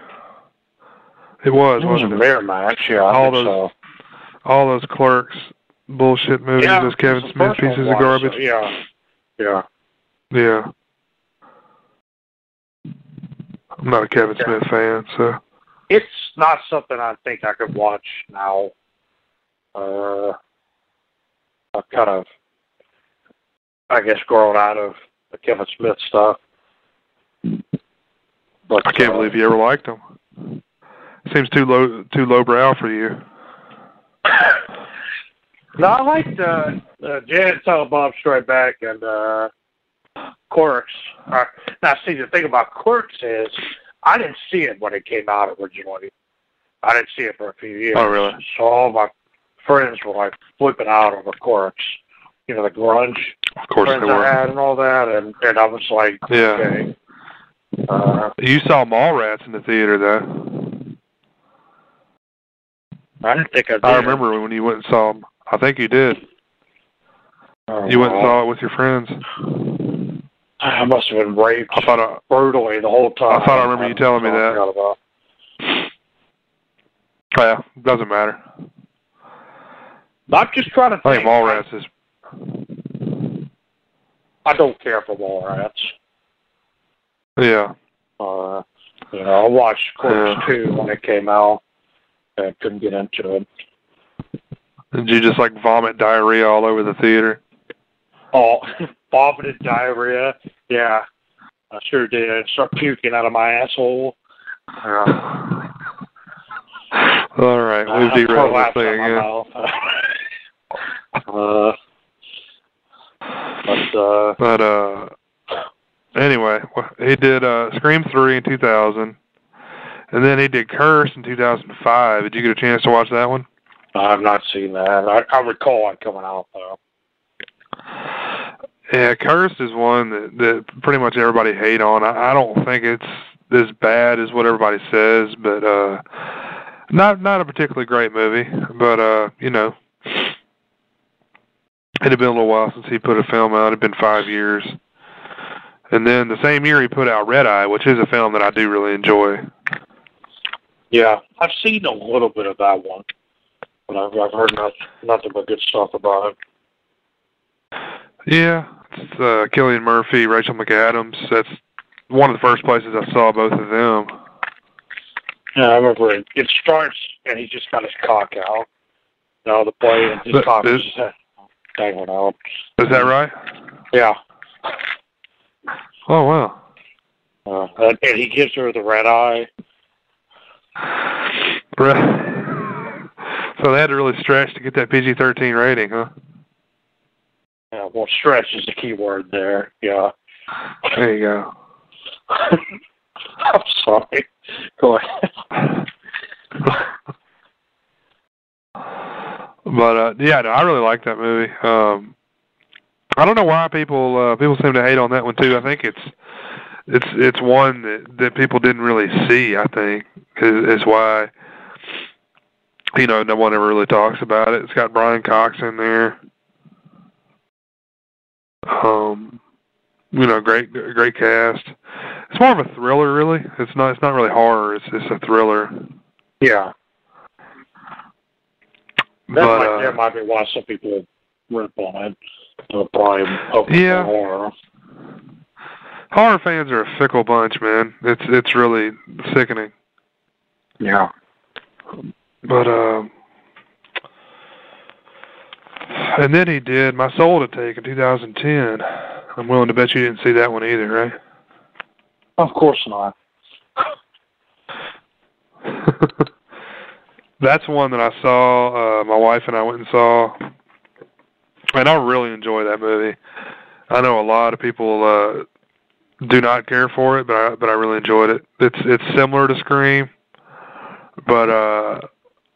It was, It was a wasn't it? Miramax, yeah. All those so. All those clerks bullshit movies, yeah, those Kevin Smith one pieces of garbage. uh, yeah, yeah. Yeah. I'm not a Kevin Yeah. Smith fan, so It's not something I think I could watch now. Uh, I've kind of, I guess, grown out of the Kevin Smith stuff. But I can't uh, believe you ever liked him. Seems too low too lowbrow for you. no, I liked uh, uh, Jay and Silent Bob Strike Back and uh, Clerks. Uh, now, see, the thing about Clerks is I didn't see it when it came out originally. I didn't see it for a few years. Oh, really? So all my friends were like flipping out over Clerks. You know, the grunge Of course friends they I were. had and all that, and and I was like, Yeah. okay. Uh, You saw Mallrats in the theater though. I didn't think I did. I remember when you went and saw him. I think you did. Oh, You went and saw it with your friends. I must have been raped I thought I, brutally the whole time. I thought I remember you telling me that. forgot about. yeah, doesn't matter. I'm just trying to I think. think Mallrats is I don't care for Mallrats. yeah. Uh, you know, I watched Clerks Yeah. 2 when it came out. And couldn't get into it. Did you just like vomit diarrhea all over the theater? Oh, vomited diarrhea. Yeah, I sure did. Start puking out of my asshole. Yeah. all right, derailed this prolapsed thing again. uh, but uh, But uh, anyway, he did uh Scream three in 2000, and then he did Curse in 2005. Did you get a chance to watch that one? I've not seen that. I, I recall it coming out though. Yeah, Cursed is one that that pretty much everybody hate on. I, I don't think it's as bad as what everybody says, but uh, not not a particularly great movie. But uh, you know, it had been a little while since he put a film out. It had been five years, and then the same year he put out Red Eye, which is a film that I do really enjoy. Yeah, I've seen a little bit of that one, but I've, I've heard not, nothing but good stuff about it. Yeah, it's uh, Cillian Murphy, Rachel McAdams. That's one of the first places I saw both of them. Yeah, I remember it. It starts and he's just got his cock out. No, the play and his But cock is dangling out. Is that right? Yeah. Oh wow. Uh, and, and he gives her the red eye. Right. So they had to really stretch to get that PG-13 rating, huh? Yeah, well, stretch is the key word there. Yeah. There you go. I'm sorry. Go ahead. but uh yeah, no, I really like that movie. Um I don't know why people uh people seem to hate on that one too. I think it's it's it's one that that people didn't really see, I think. Is, is why you know, no one ever really talks about it. It's got Brian Cox in there. Um you know, great great cast. It's more of a thriller really. It's not it's not really horror, it's it's a thriller. Yeah. That, But might, uh, that might be why some people rip on it. They'll probably Yeah. horror. Horror fans are a fickle bunch, man. It's it's really sickening. Yeah. But um and then he did My Soul to Take in 2010. I'm willing to bet you didn't see that one either, right? Of course not. That's one that I saw. Uh, my wife and I went and saw, and I really enjoy that movie. I know a lot of people uh, do not care for it, but I but I really enjoyed it. It's it's similar to Scream, but uh,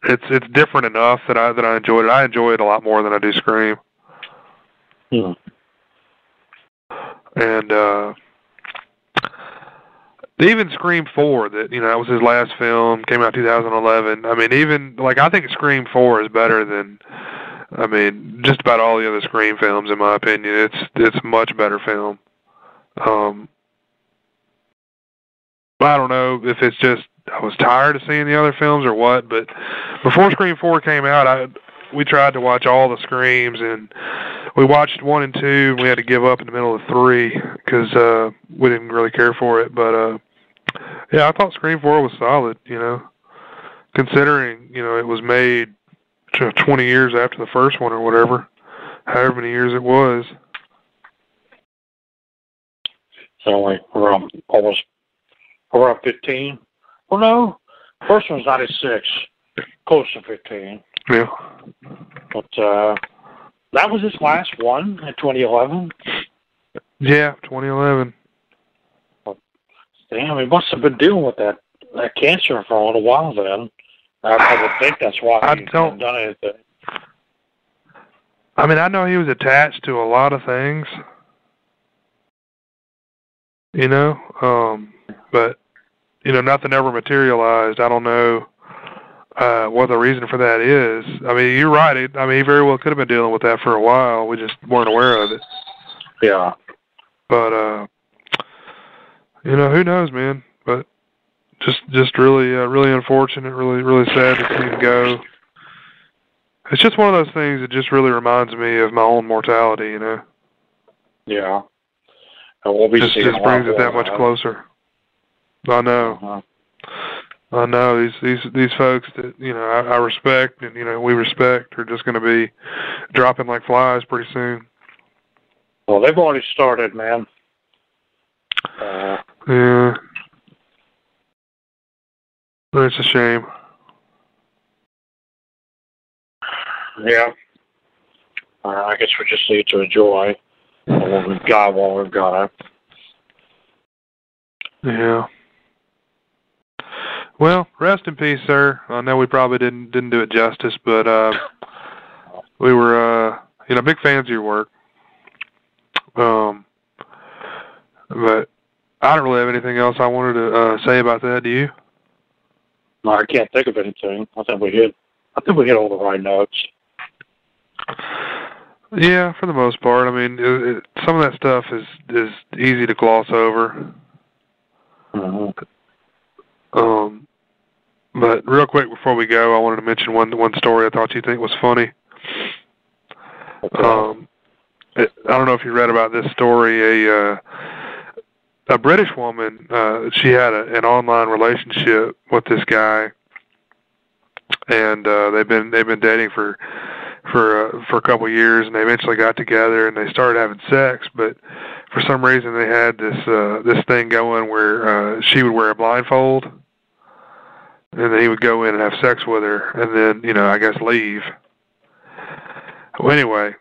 it's it's different enough that I that I enjoyed it. I enjoy it a lot more than I do Scream. Hmm. and uh even Scream Four, that you know that was his last film, came out 2011. I mean, even like I think Scream Four is better than, I mean, just about all the other Scream films in my opinion. It's it's a much better film. Um, I don't know if it's just I was tired of seeing the other films or what, but before Scream Four came out, I we tried to watch all the Screams and we watched one and two. And we had to give up in the middle of three because uh, we didn't really care for it. But uh, yeah, I thought Scream Four was solid. You know, considering you know it was made tw- twenty years after the first one or whatever, however many years it was. It's only around almost around fifteen. Well no. First one's ninety six. Close to fifteen. Yeah, But uh that was his last one in twenty eleven. yeah, 2011. Damn, he must have been dealing with that that cancer for a little while then. I, I would think that's why I he don't- hadn't done anything. I mean, I know he was attached to a lot of things, you know, um, but you know, nothing ever materialized. I don't know uh, what the reason for that is. I mean, you're right. It, I mean, he very well could have been dealing with that for a while. We just weren't aware of it. Yeah. But uh, you know, who knows, man? But just, just really, uh, really unfortunate. Really, really sad to see him go. It's just one of those things that just really reminds me of my own mortality. You know. Yeah. And we'll be just just brings it that much closer. I know, Uh-huh. I know these these these folks that you know I, I respect and you know we respect are just going to be dropping like flies pretty soon. Well, they've already started, man. Uh, Yeah, it's a shame. yeah. Uh, I guess we just need to enjoy what we've got while we've got it. Yeah. Well, rest in peace, sir. I know we probably didn't didn't do it justice, but uh, we were uh, you know big fans of your work. Um, but I don't really have anything else I wanted to uh, say about that. Do you? No, I can't think of anything. I think we hit. I think we hit all the right notes. Yeah, for the most part. I mean, it, it, some of that stuff is is easy to gloss over. hmm Um, but real quick before we go, I wanted to mention one one story I thought you'd think was funny. Okay. Um, it, I don't know if you read about this story. A uh, a British woman, uh, she had a, an online relationship with this guy, and uh, they've been they've been dating for for uh, for a couple of years, and they eventually got together and they started having sex. But for some reason, they had this uh, this thing going where uh, she would wear a blindfold, and then he would go in and have sex with her, and then you know I guess leave. Well, anyway,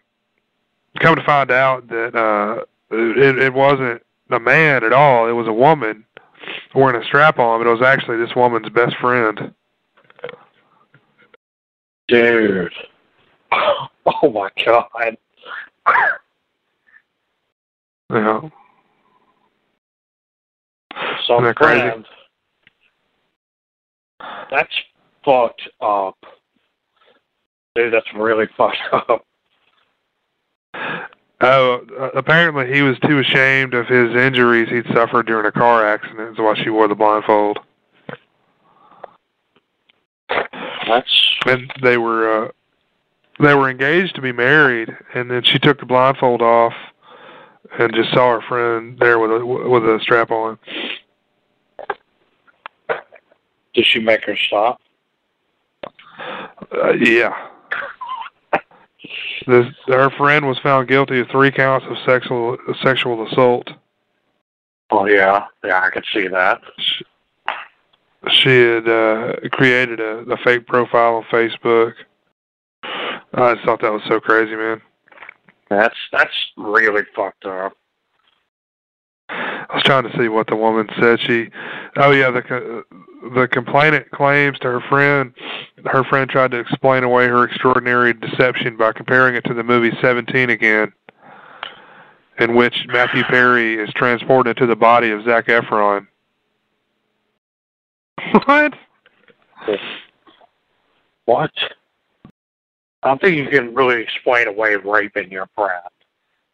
come to find out that uh, it, it wasn't a man at all; it was a woman wearing a strap on, but it was actually this woman's best friend. Dude. Oh my god. You know, Some Isn't that crazy? friend. That's fucked up. Dude, that's really fucked up. Oh, uh, apparently he was too ashamed of his injuries he'd suffered during a car accident. Is why she wore the blindfold. That's And they were uh, they were engaged to be married, and then she took the blindfold off and just saw her friend there with a with a strap on. Did she make her stop? Uh, yeah. This, her friend was found guilty of three counts of sexual sexual assault. Oh yeah, yeah, I could see that. She, she had uh, created a, a fake profile on Facebook. I just thought that was so crazy, man. That's that's really fucked up. I was trying to see what the woman said. She, oh yeah, the co- the complainant claims to her friend, her friend tried to explain away her extraordinary deception by comparing it to the movie Seventeen again, in which Matthew Perry is transported into the body of Zac Efron. What? What? I don't think you can really explain away rape in your friend.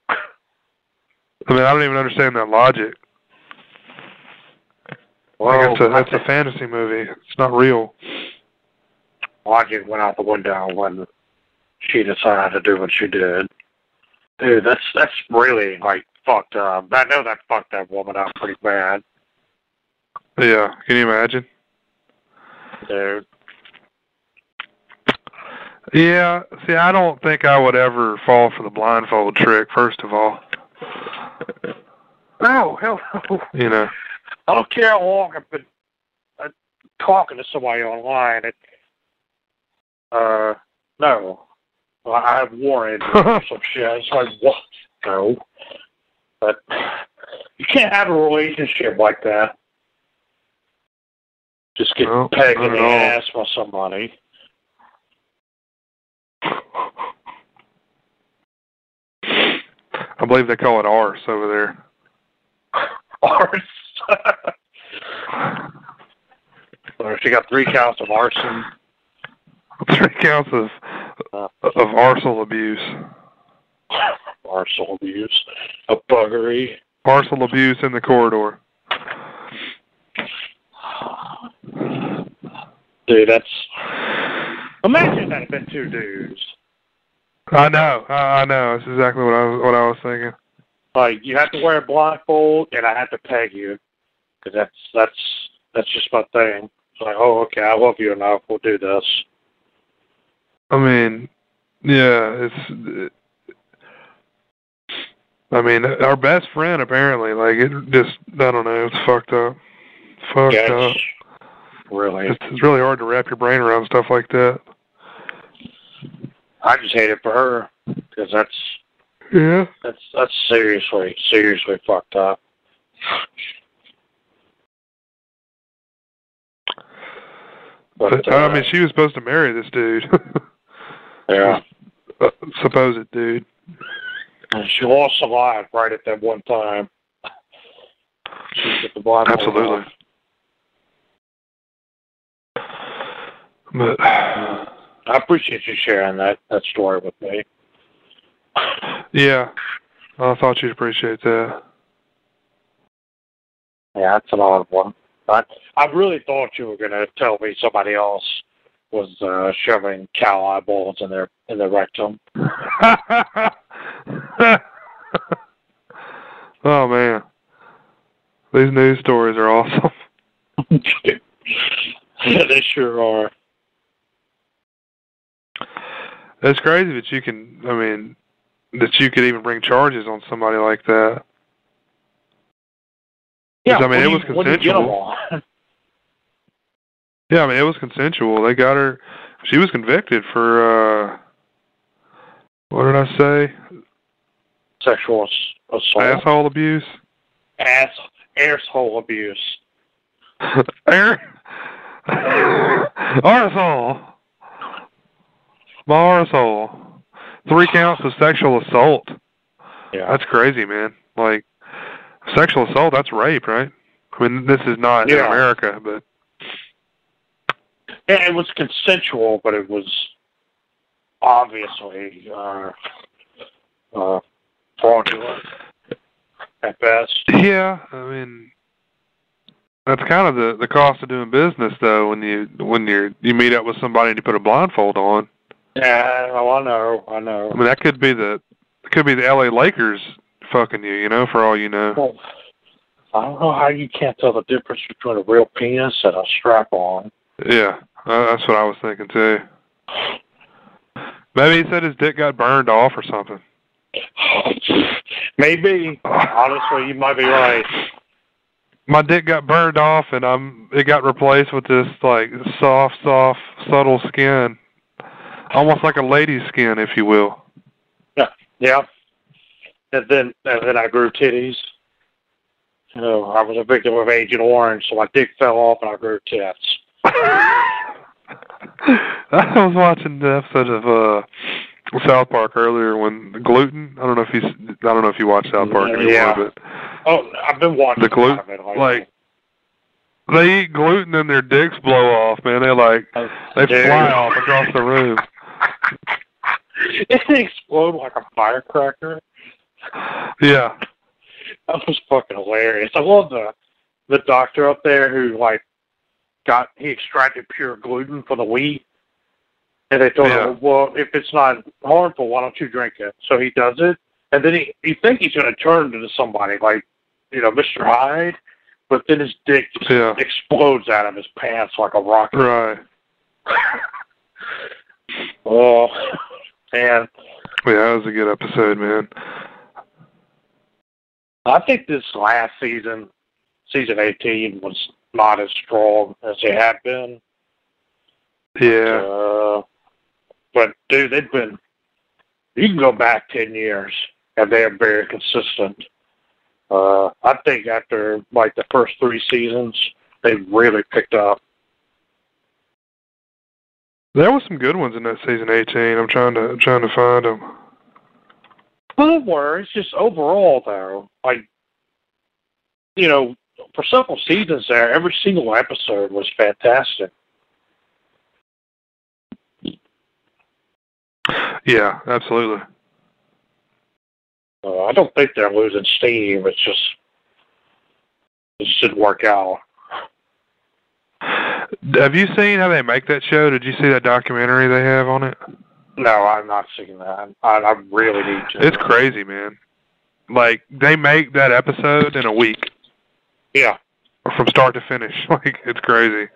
I mean, I don't even understand that logic. Like, that's a that's a fantasy movie. It's not real. logic went out the window when she decided to do what she did. Dude, that's that's really like fucked up. I know that fucked that woman up pretty bad, Yeah, can you imagine? dude. Yeah, see, I don't think I would ever fall for the blindfold trick. First of all, No, hell no. you know. I don't care how long I've been uh, talking to somebody online. It, uh, no. Well, I have warrant or some shit. It's like, what? No. But you can't have a relationship like that. Just get No, pegged in the all. ass by somebody. I believe they call it arse over there. Arson. She got three counts of arson. Three counts of of arsal abuse. Arson abuse. A buggery. Arsal abuse in the corridor. Dude, that's. Imagine that had been two dudes. I know, I, I know. That's exactly what I was what I was thinking. Like you have to wear a blindfold, and I have to peg you, because that's that's that's just my thing. It's like, oh, okay, I love you enough. We'll do this. I mean, yeah, it's. I mean, our best friend apparently, like it just, I don't know, it's fucked up. Fucked Yeah, up. really. It's, it's really hard to wrap your brain around stuff like that. I just hate it for her because that's Yeah. that's that's seriously seriously fucked up. But, I uh, mean, she was supposed to marry this dude. yeah, uh, supposed dude. and she lost a lot right at that one time. She took the blindfold Absolutely. But I appreciate you sharing that that story with me. yeah, I thought you'd appreciate that. Yeah, that's an odd one. I I really thought you were going to tell me somebody else was uh, shoving cow eyeballs in their in their rectum. oh man, these news stories are awesome. yeah, they sure are. That's crazy that you can. I mean, that you could even bring charges on somebody like that. Yeah, I mean, it was you- what do you get 'em consensual. Yeah, I mean, it was consensual. They got her. She was convicted for. uh What did I say? Sexual ass- assault, Asshole abuse. ass, asshole abuse. Air. Arsehole. My arsehole. Three counts of sexual assault. Yeah, That's crazy, man. Like, sexual assault, that's rape, right? I mean, this is not in America, but Yeah, it was consensual, but it was obviously uh, uh, fraudulent at best. yeah, I mean, that's kind of the the cost of doing business, though. When you when you you meet up with somebody and you put a blindfold on, Yeah, oh, I know, I know. I mean, that could be the could be the L.A. Lakers fucking you, you know, for all you know. Well, I don't know how you can't tell the difference between a real penis and a strap-on. Yeah, uh, that's what I was thinking too. Maybe he said his dick got burned off or something. Maybe. Honestly, you might be right. My dick got burned off, and I'm it got replaced with this like soft, soft, subtle skin, almost like a lady's skin, if you will. Yeah. Yeah. And then, and then I grew titties. You know, I was a victim of Agent Orange, so my dick fell off and I grew tits. I was watching the episode of uh South Park earlier when gluten. I don't know if you I don't know if you watch South Park anymore, Yeah. but Oh, I've been watching The a lot glue- of it. like they eat gluten and their dicks blow off, man. They like they Dude. fly off across the room. it exploded like a firecracker. Yeah. That was fucking hilarious. I love the the doctor up there who like got he extracted pure gluten from the wheat, and they told Yeah. him, well, if it's not harmful, why don't you drink it? So he does it, and then he you think he's gonna turn into somebody like you know Mr. Hyde, but then his dick just Yeah. explodes out of his pants like a rocket. Right. oh, man. Yeah, that was a good episode, man. I think this last season, season 18, was not as strong as it had been. Yeah. Uh, but, dude, they've been, you can go back 10 years, and they're very consistent. Uh, I think after, like, the first three seasons, they really picked up. There was some good ones in that season 18. I'm trying to trying to find them. Were. It's just overall, though, like, you know, for several seasons there, every single episode was fantastic. Yeah, absolutely. Uh, I don't think they're losing steam. It's just it just didn't work out. Have you seen how they make that show? Did you see that documentary they have on it? No, I'm not seeing that. I, I really need to. It's crazy, man. Like they make that episode in a week Yeah, from start to finish. Like it's crazy.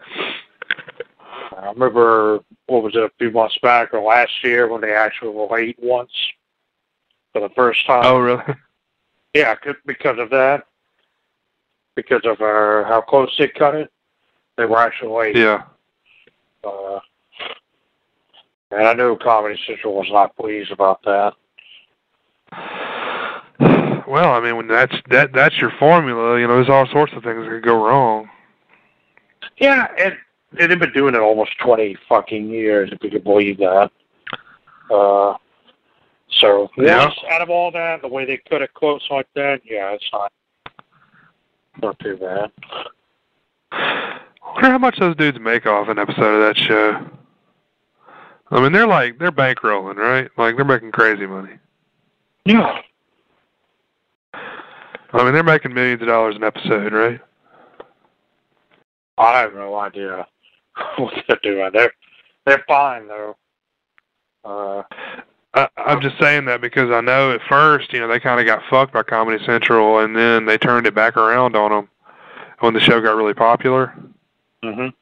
I remember what was it a few months back or last year when they actually were late once for the first time. Oh, really? Yeah, because of that, because of uh, how close they cut it, they were actually late. Yeah. Uh, and I know Comedy Central was not pleased about that. Well, I mean, when that's that that's your formula, you know, there's all sorts of things that could go wrong. Yeah, and, and they've been doing it almost 20 fucking years, if you can believe that. Uh, so, Yeah. once out of all that, the way they cut it close like that, yeah, it's not, not too bad. I wonder how much those dudes make off an episode of that show. I mean, they're like they're bankrolling, right? Like they're making crazy money. Yeah. I mean, they're making millions of dollars an episode, right? I have no idea what they're doing. They're they're fine though. Uh, I, I'm just saying that because I know at first, you know, they kind of got fucked by Comedy Central, and then they turned it back around on them when the show got really popular, mhm.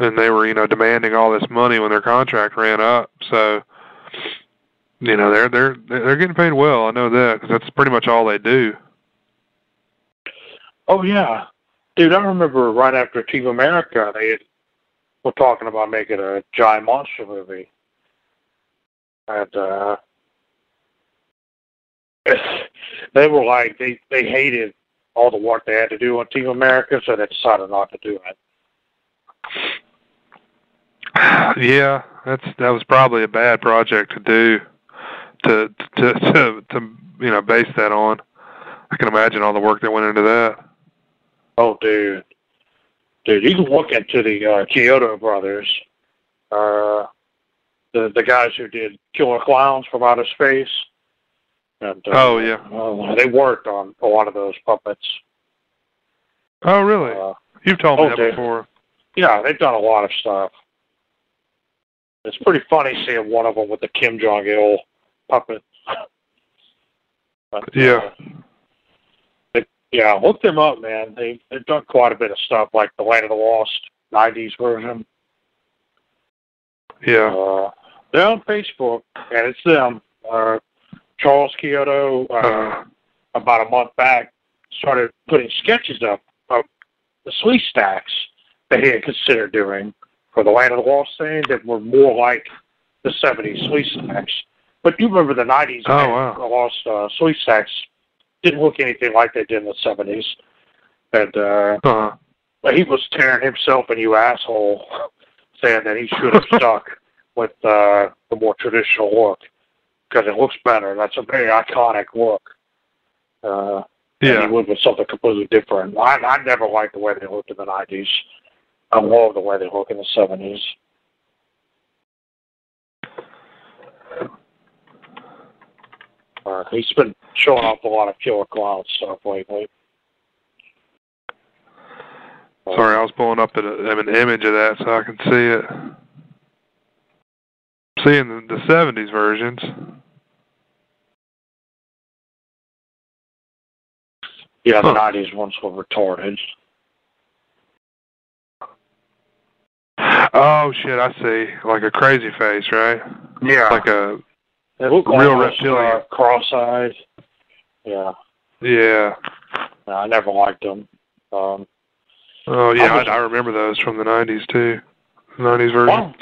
And they were, you know, demanding all this money when their contract ran up. So, you know, they're they're they're getting paid well. I know that because that's pretty much all they do. Oh yeah, dude. I remember right after Team America, they were talking about making a giant monster movie, and uh, they were like they they hated all the work they had to do on Team America, so they decided not to do it. Yeah, that's that was probably a bad project to do, to to to to you know base that on. I can imagine all the work that went into that. Oh, dude, dude, you can look into the uh, Chiodo brothers, uh, the the guys who did Killer Klowns from Outer Space. And, uh, Oh, yeah. uh, they worked on a lot of those puppets. Oh, really? Uh, You've told me oh, that dude. before. yeah, they've done a lot of stuff. It's pretty funny seeing one of them with the Kim Jong Il puppet. But, Yeah. uh, they, yeah, look them up, man. They they've done quite a bit of stuff, like the Land of the Lost '90s version. Yeah. Uh, they're on Facebook, and it's them. Uh, Charles Chiodo, uh, Uh, about a month back, started putting sketches up of the Sleestaks that he had considered doing for the Land of the Lost thing that were more like the 70s Sleestaks. But you remember the 90s Oh, Land wow. of the Lost uh, Sleestaks didn't look anything like they did in the 70s. And uh, uh, but he was tearing himself a new asshole, saying that he should have stuck with uh, the more traditional look because it looks better. That's a very iconic look. Uh, and yeah. he went with something completely different. I, I never liked the way they looked in the nineties. I love the way they look in the seventies. Uh, he's been showing off a lot of Killer Klown stuff lately. Uh, Sorry, I was pulling up at an image of that so I can see it. Seeing the, the 70s versions. Yeah, the Huh. nineties ones were retarded. Oh shit, I see. Like a crazy face, right? Yeah, Like a they look real reptilian. uh, cross-eyed. Yeah, yeah. no, I never liked them. Um, Oh yeah, I was- I, I remember those from the 90s too. 90s version. Wow.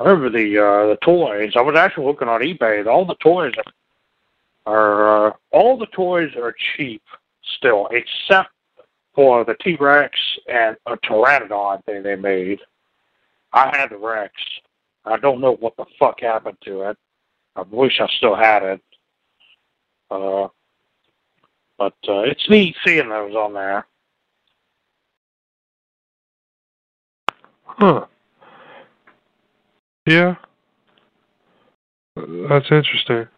I remember the uh, the toys. I was actually looking on eBay. All the toys are uh, all the toys are cheap still, except for the T Rex and a Pteranodon thing they made. I had the Rex. I don't know what the fuck happened to it. I wish I still had it. Uh, but uh, it's neat seeing those on there. Huh. Yeah. That's interesting.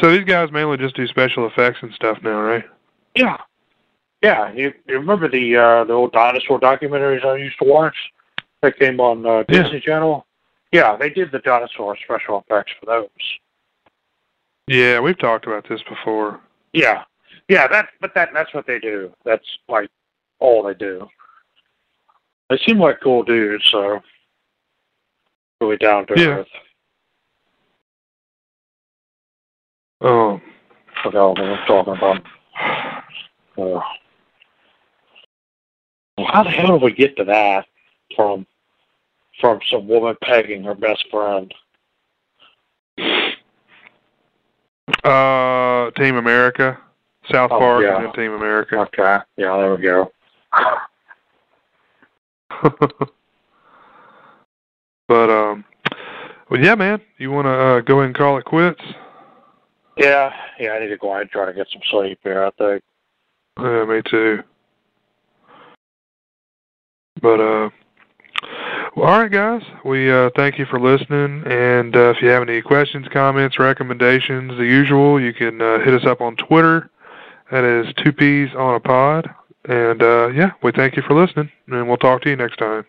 So these guys mainly just do special effects and stuff now, right? Yeah. Yeah. You, you remember the uh the old dinosaur documentaries I used to watch? That came on uh, Yeah. Disney Channel? Yeah, they did the dinosaur special effects for those. Yeah, we've talked about this before. Yeah. Yeah, that but that that's what they do. That's like all they do. They seem like cool dudes, so really down to Yeah. earth. Forgot what I was talking about. Uh, how the hell did we get to that from from some woman pegging her best friend? uh, Team America, South Oh, Park, yeah. and Team America. Okay, yeah, there we go. but um, well, yeah, man, you want to uh, go ahead and call it quits? Yeah, yeah, I need to go ahead and try to get some sleep here. I think. Yeah, me too. But uh, well, all right, guys. We uh, thank you for listening, and uh, if you have any questions, comments, recommendations, the usual, you can uh, hit us up on Twitter. That is two peas on a pod, And uh, yeah, we thank you for listening, and we'll talk to you next time.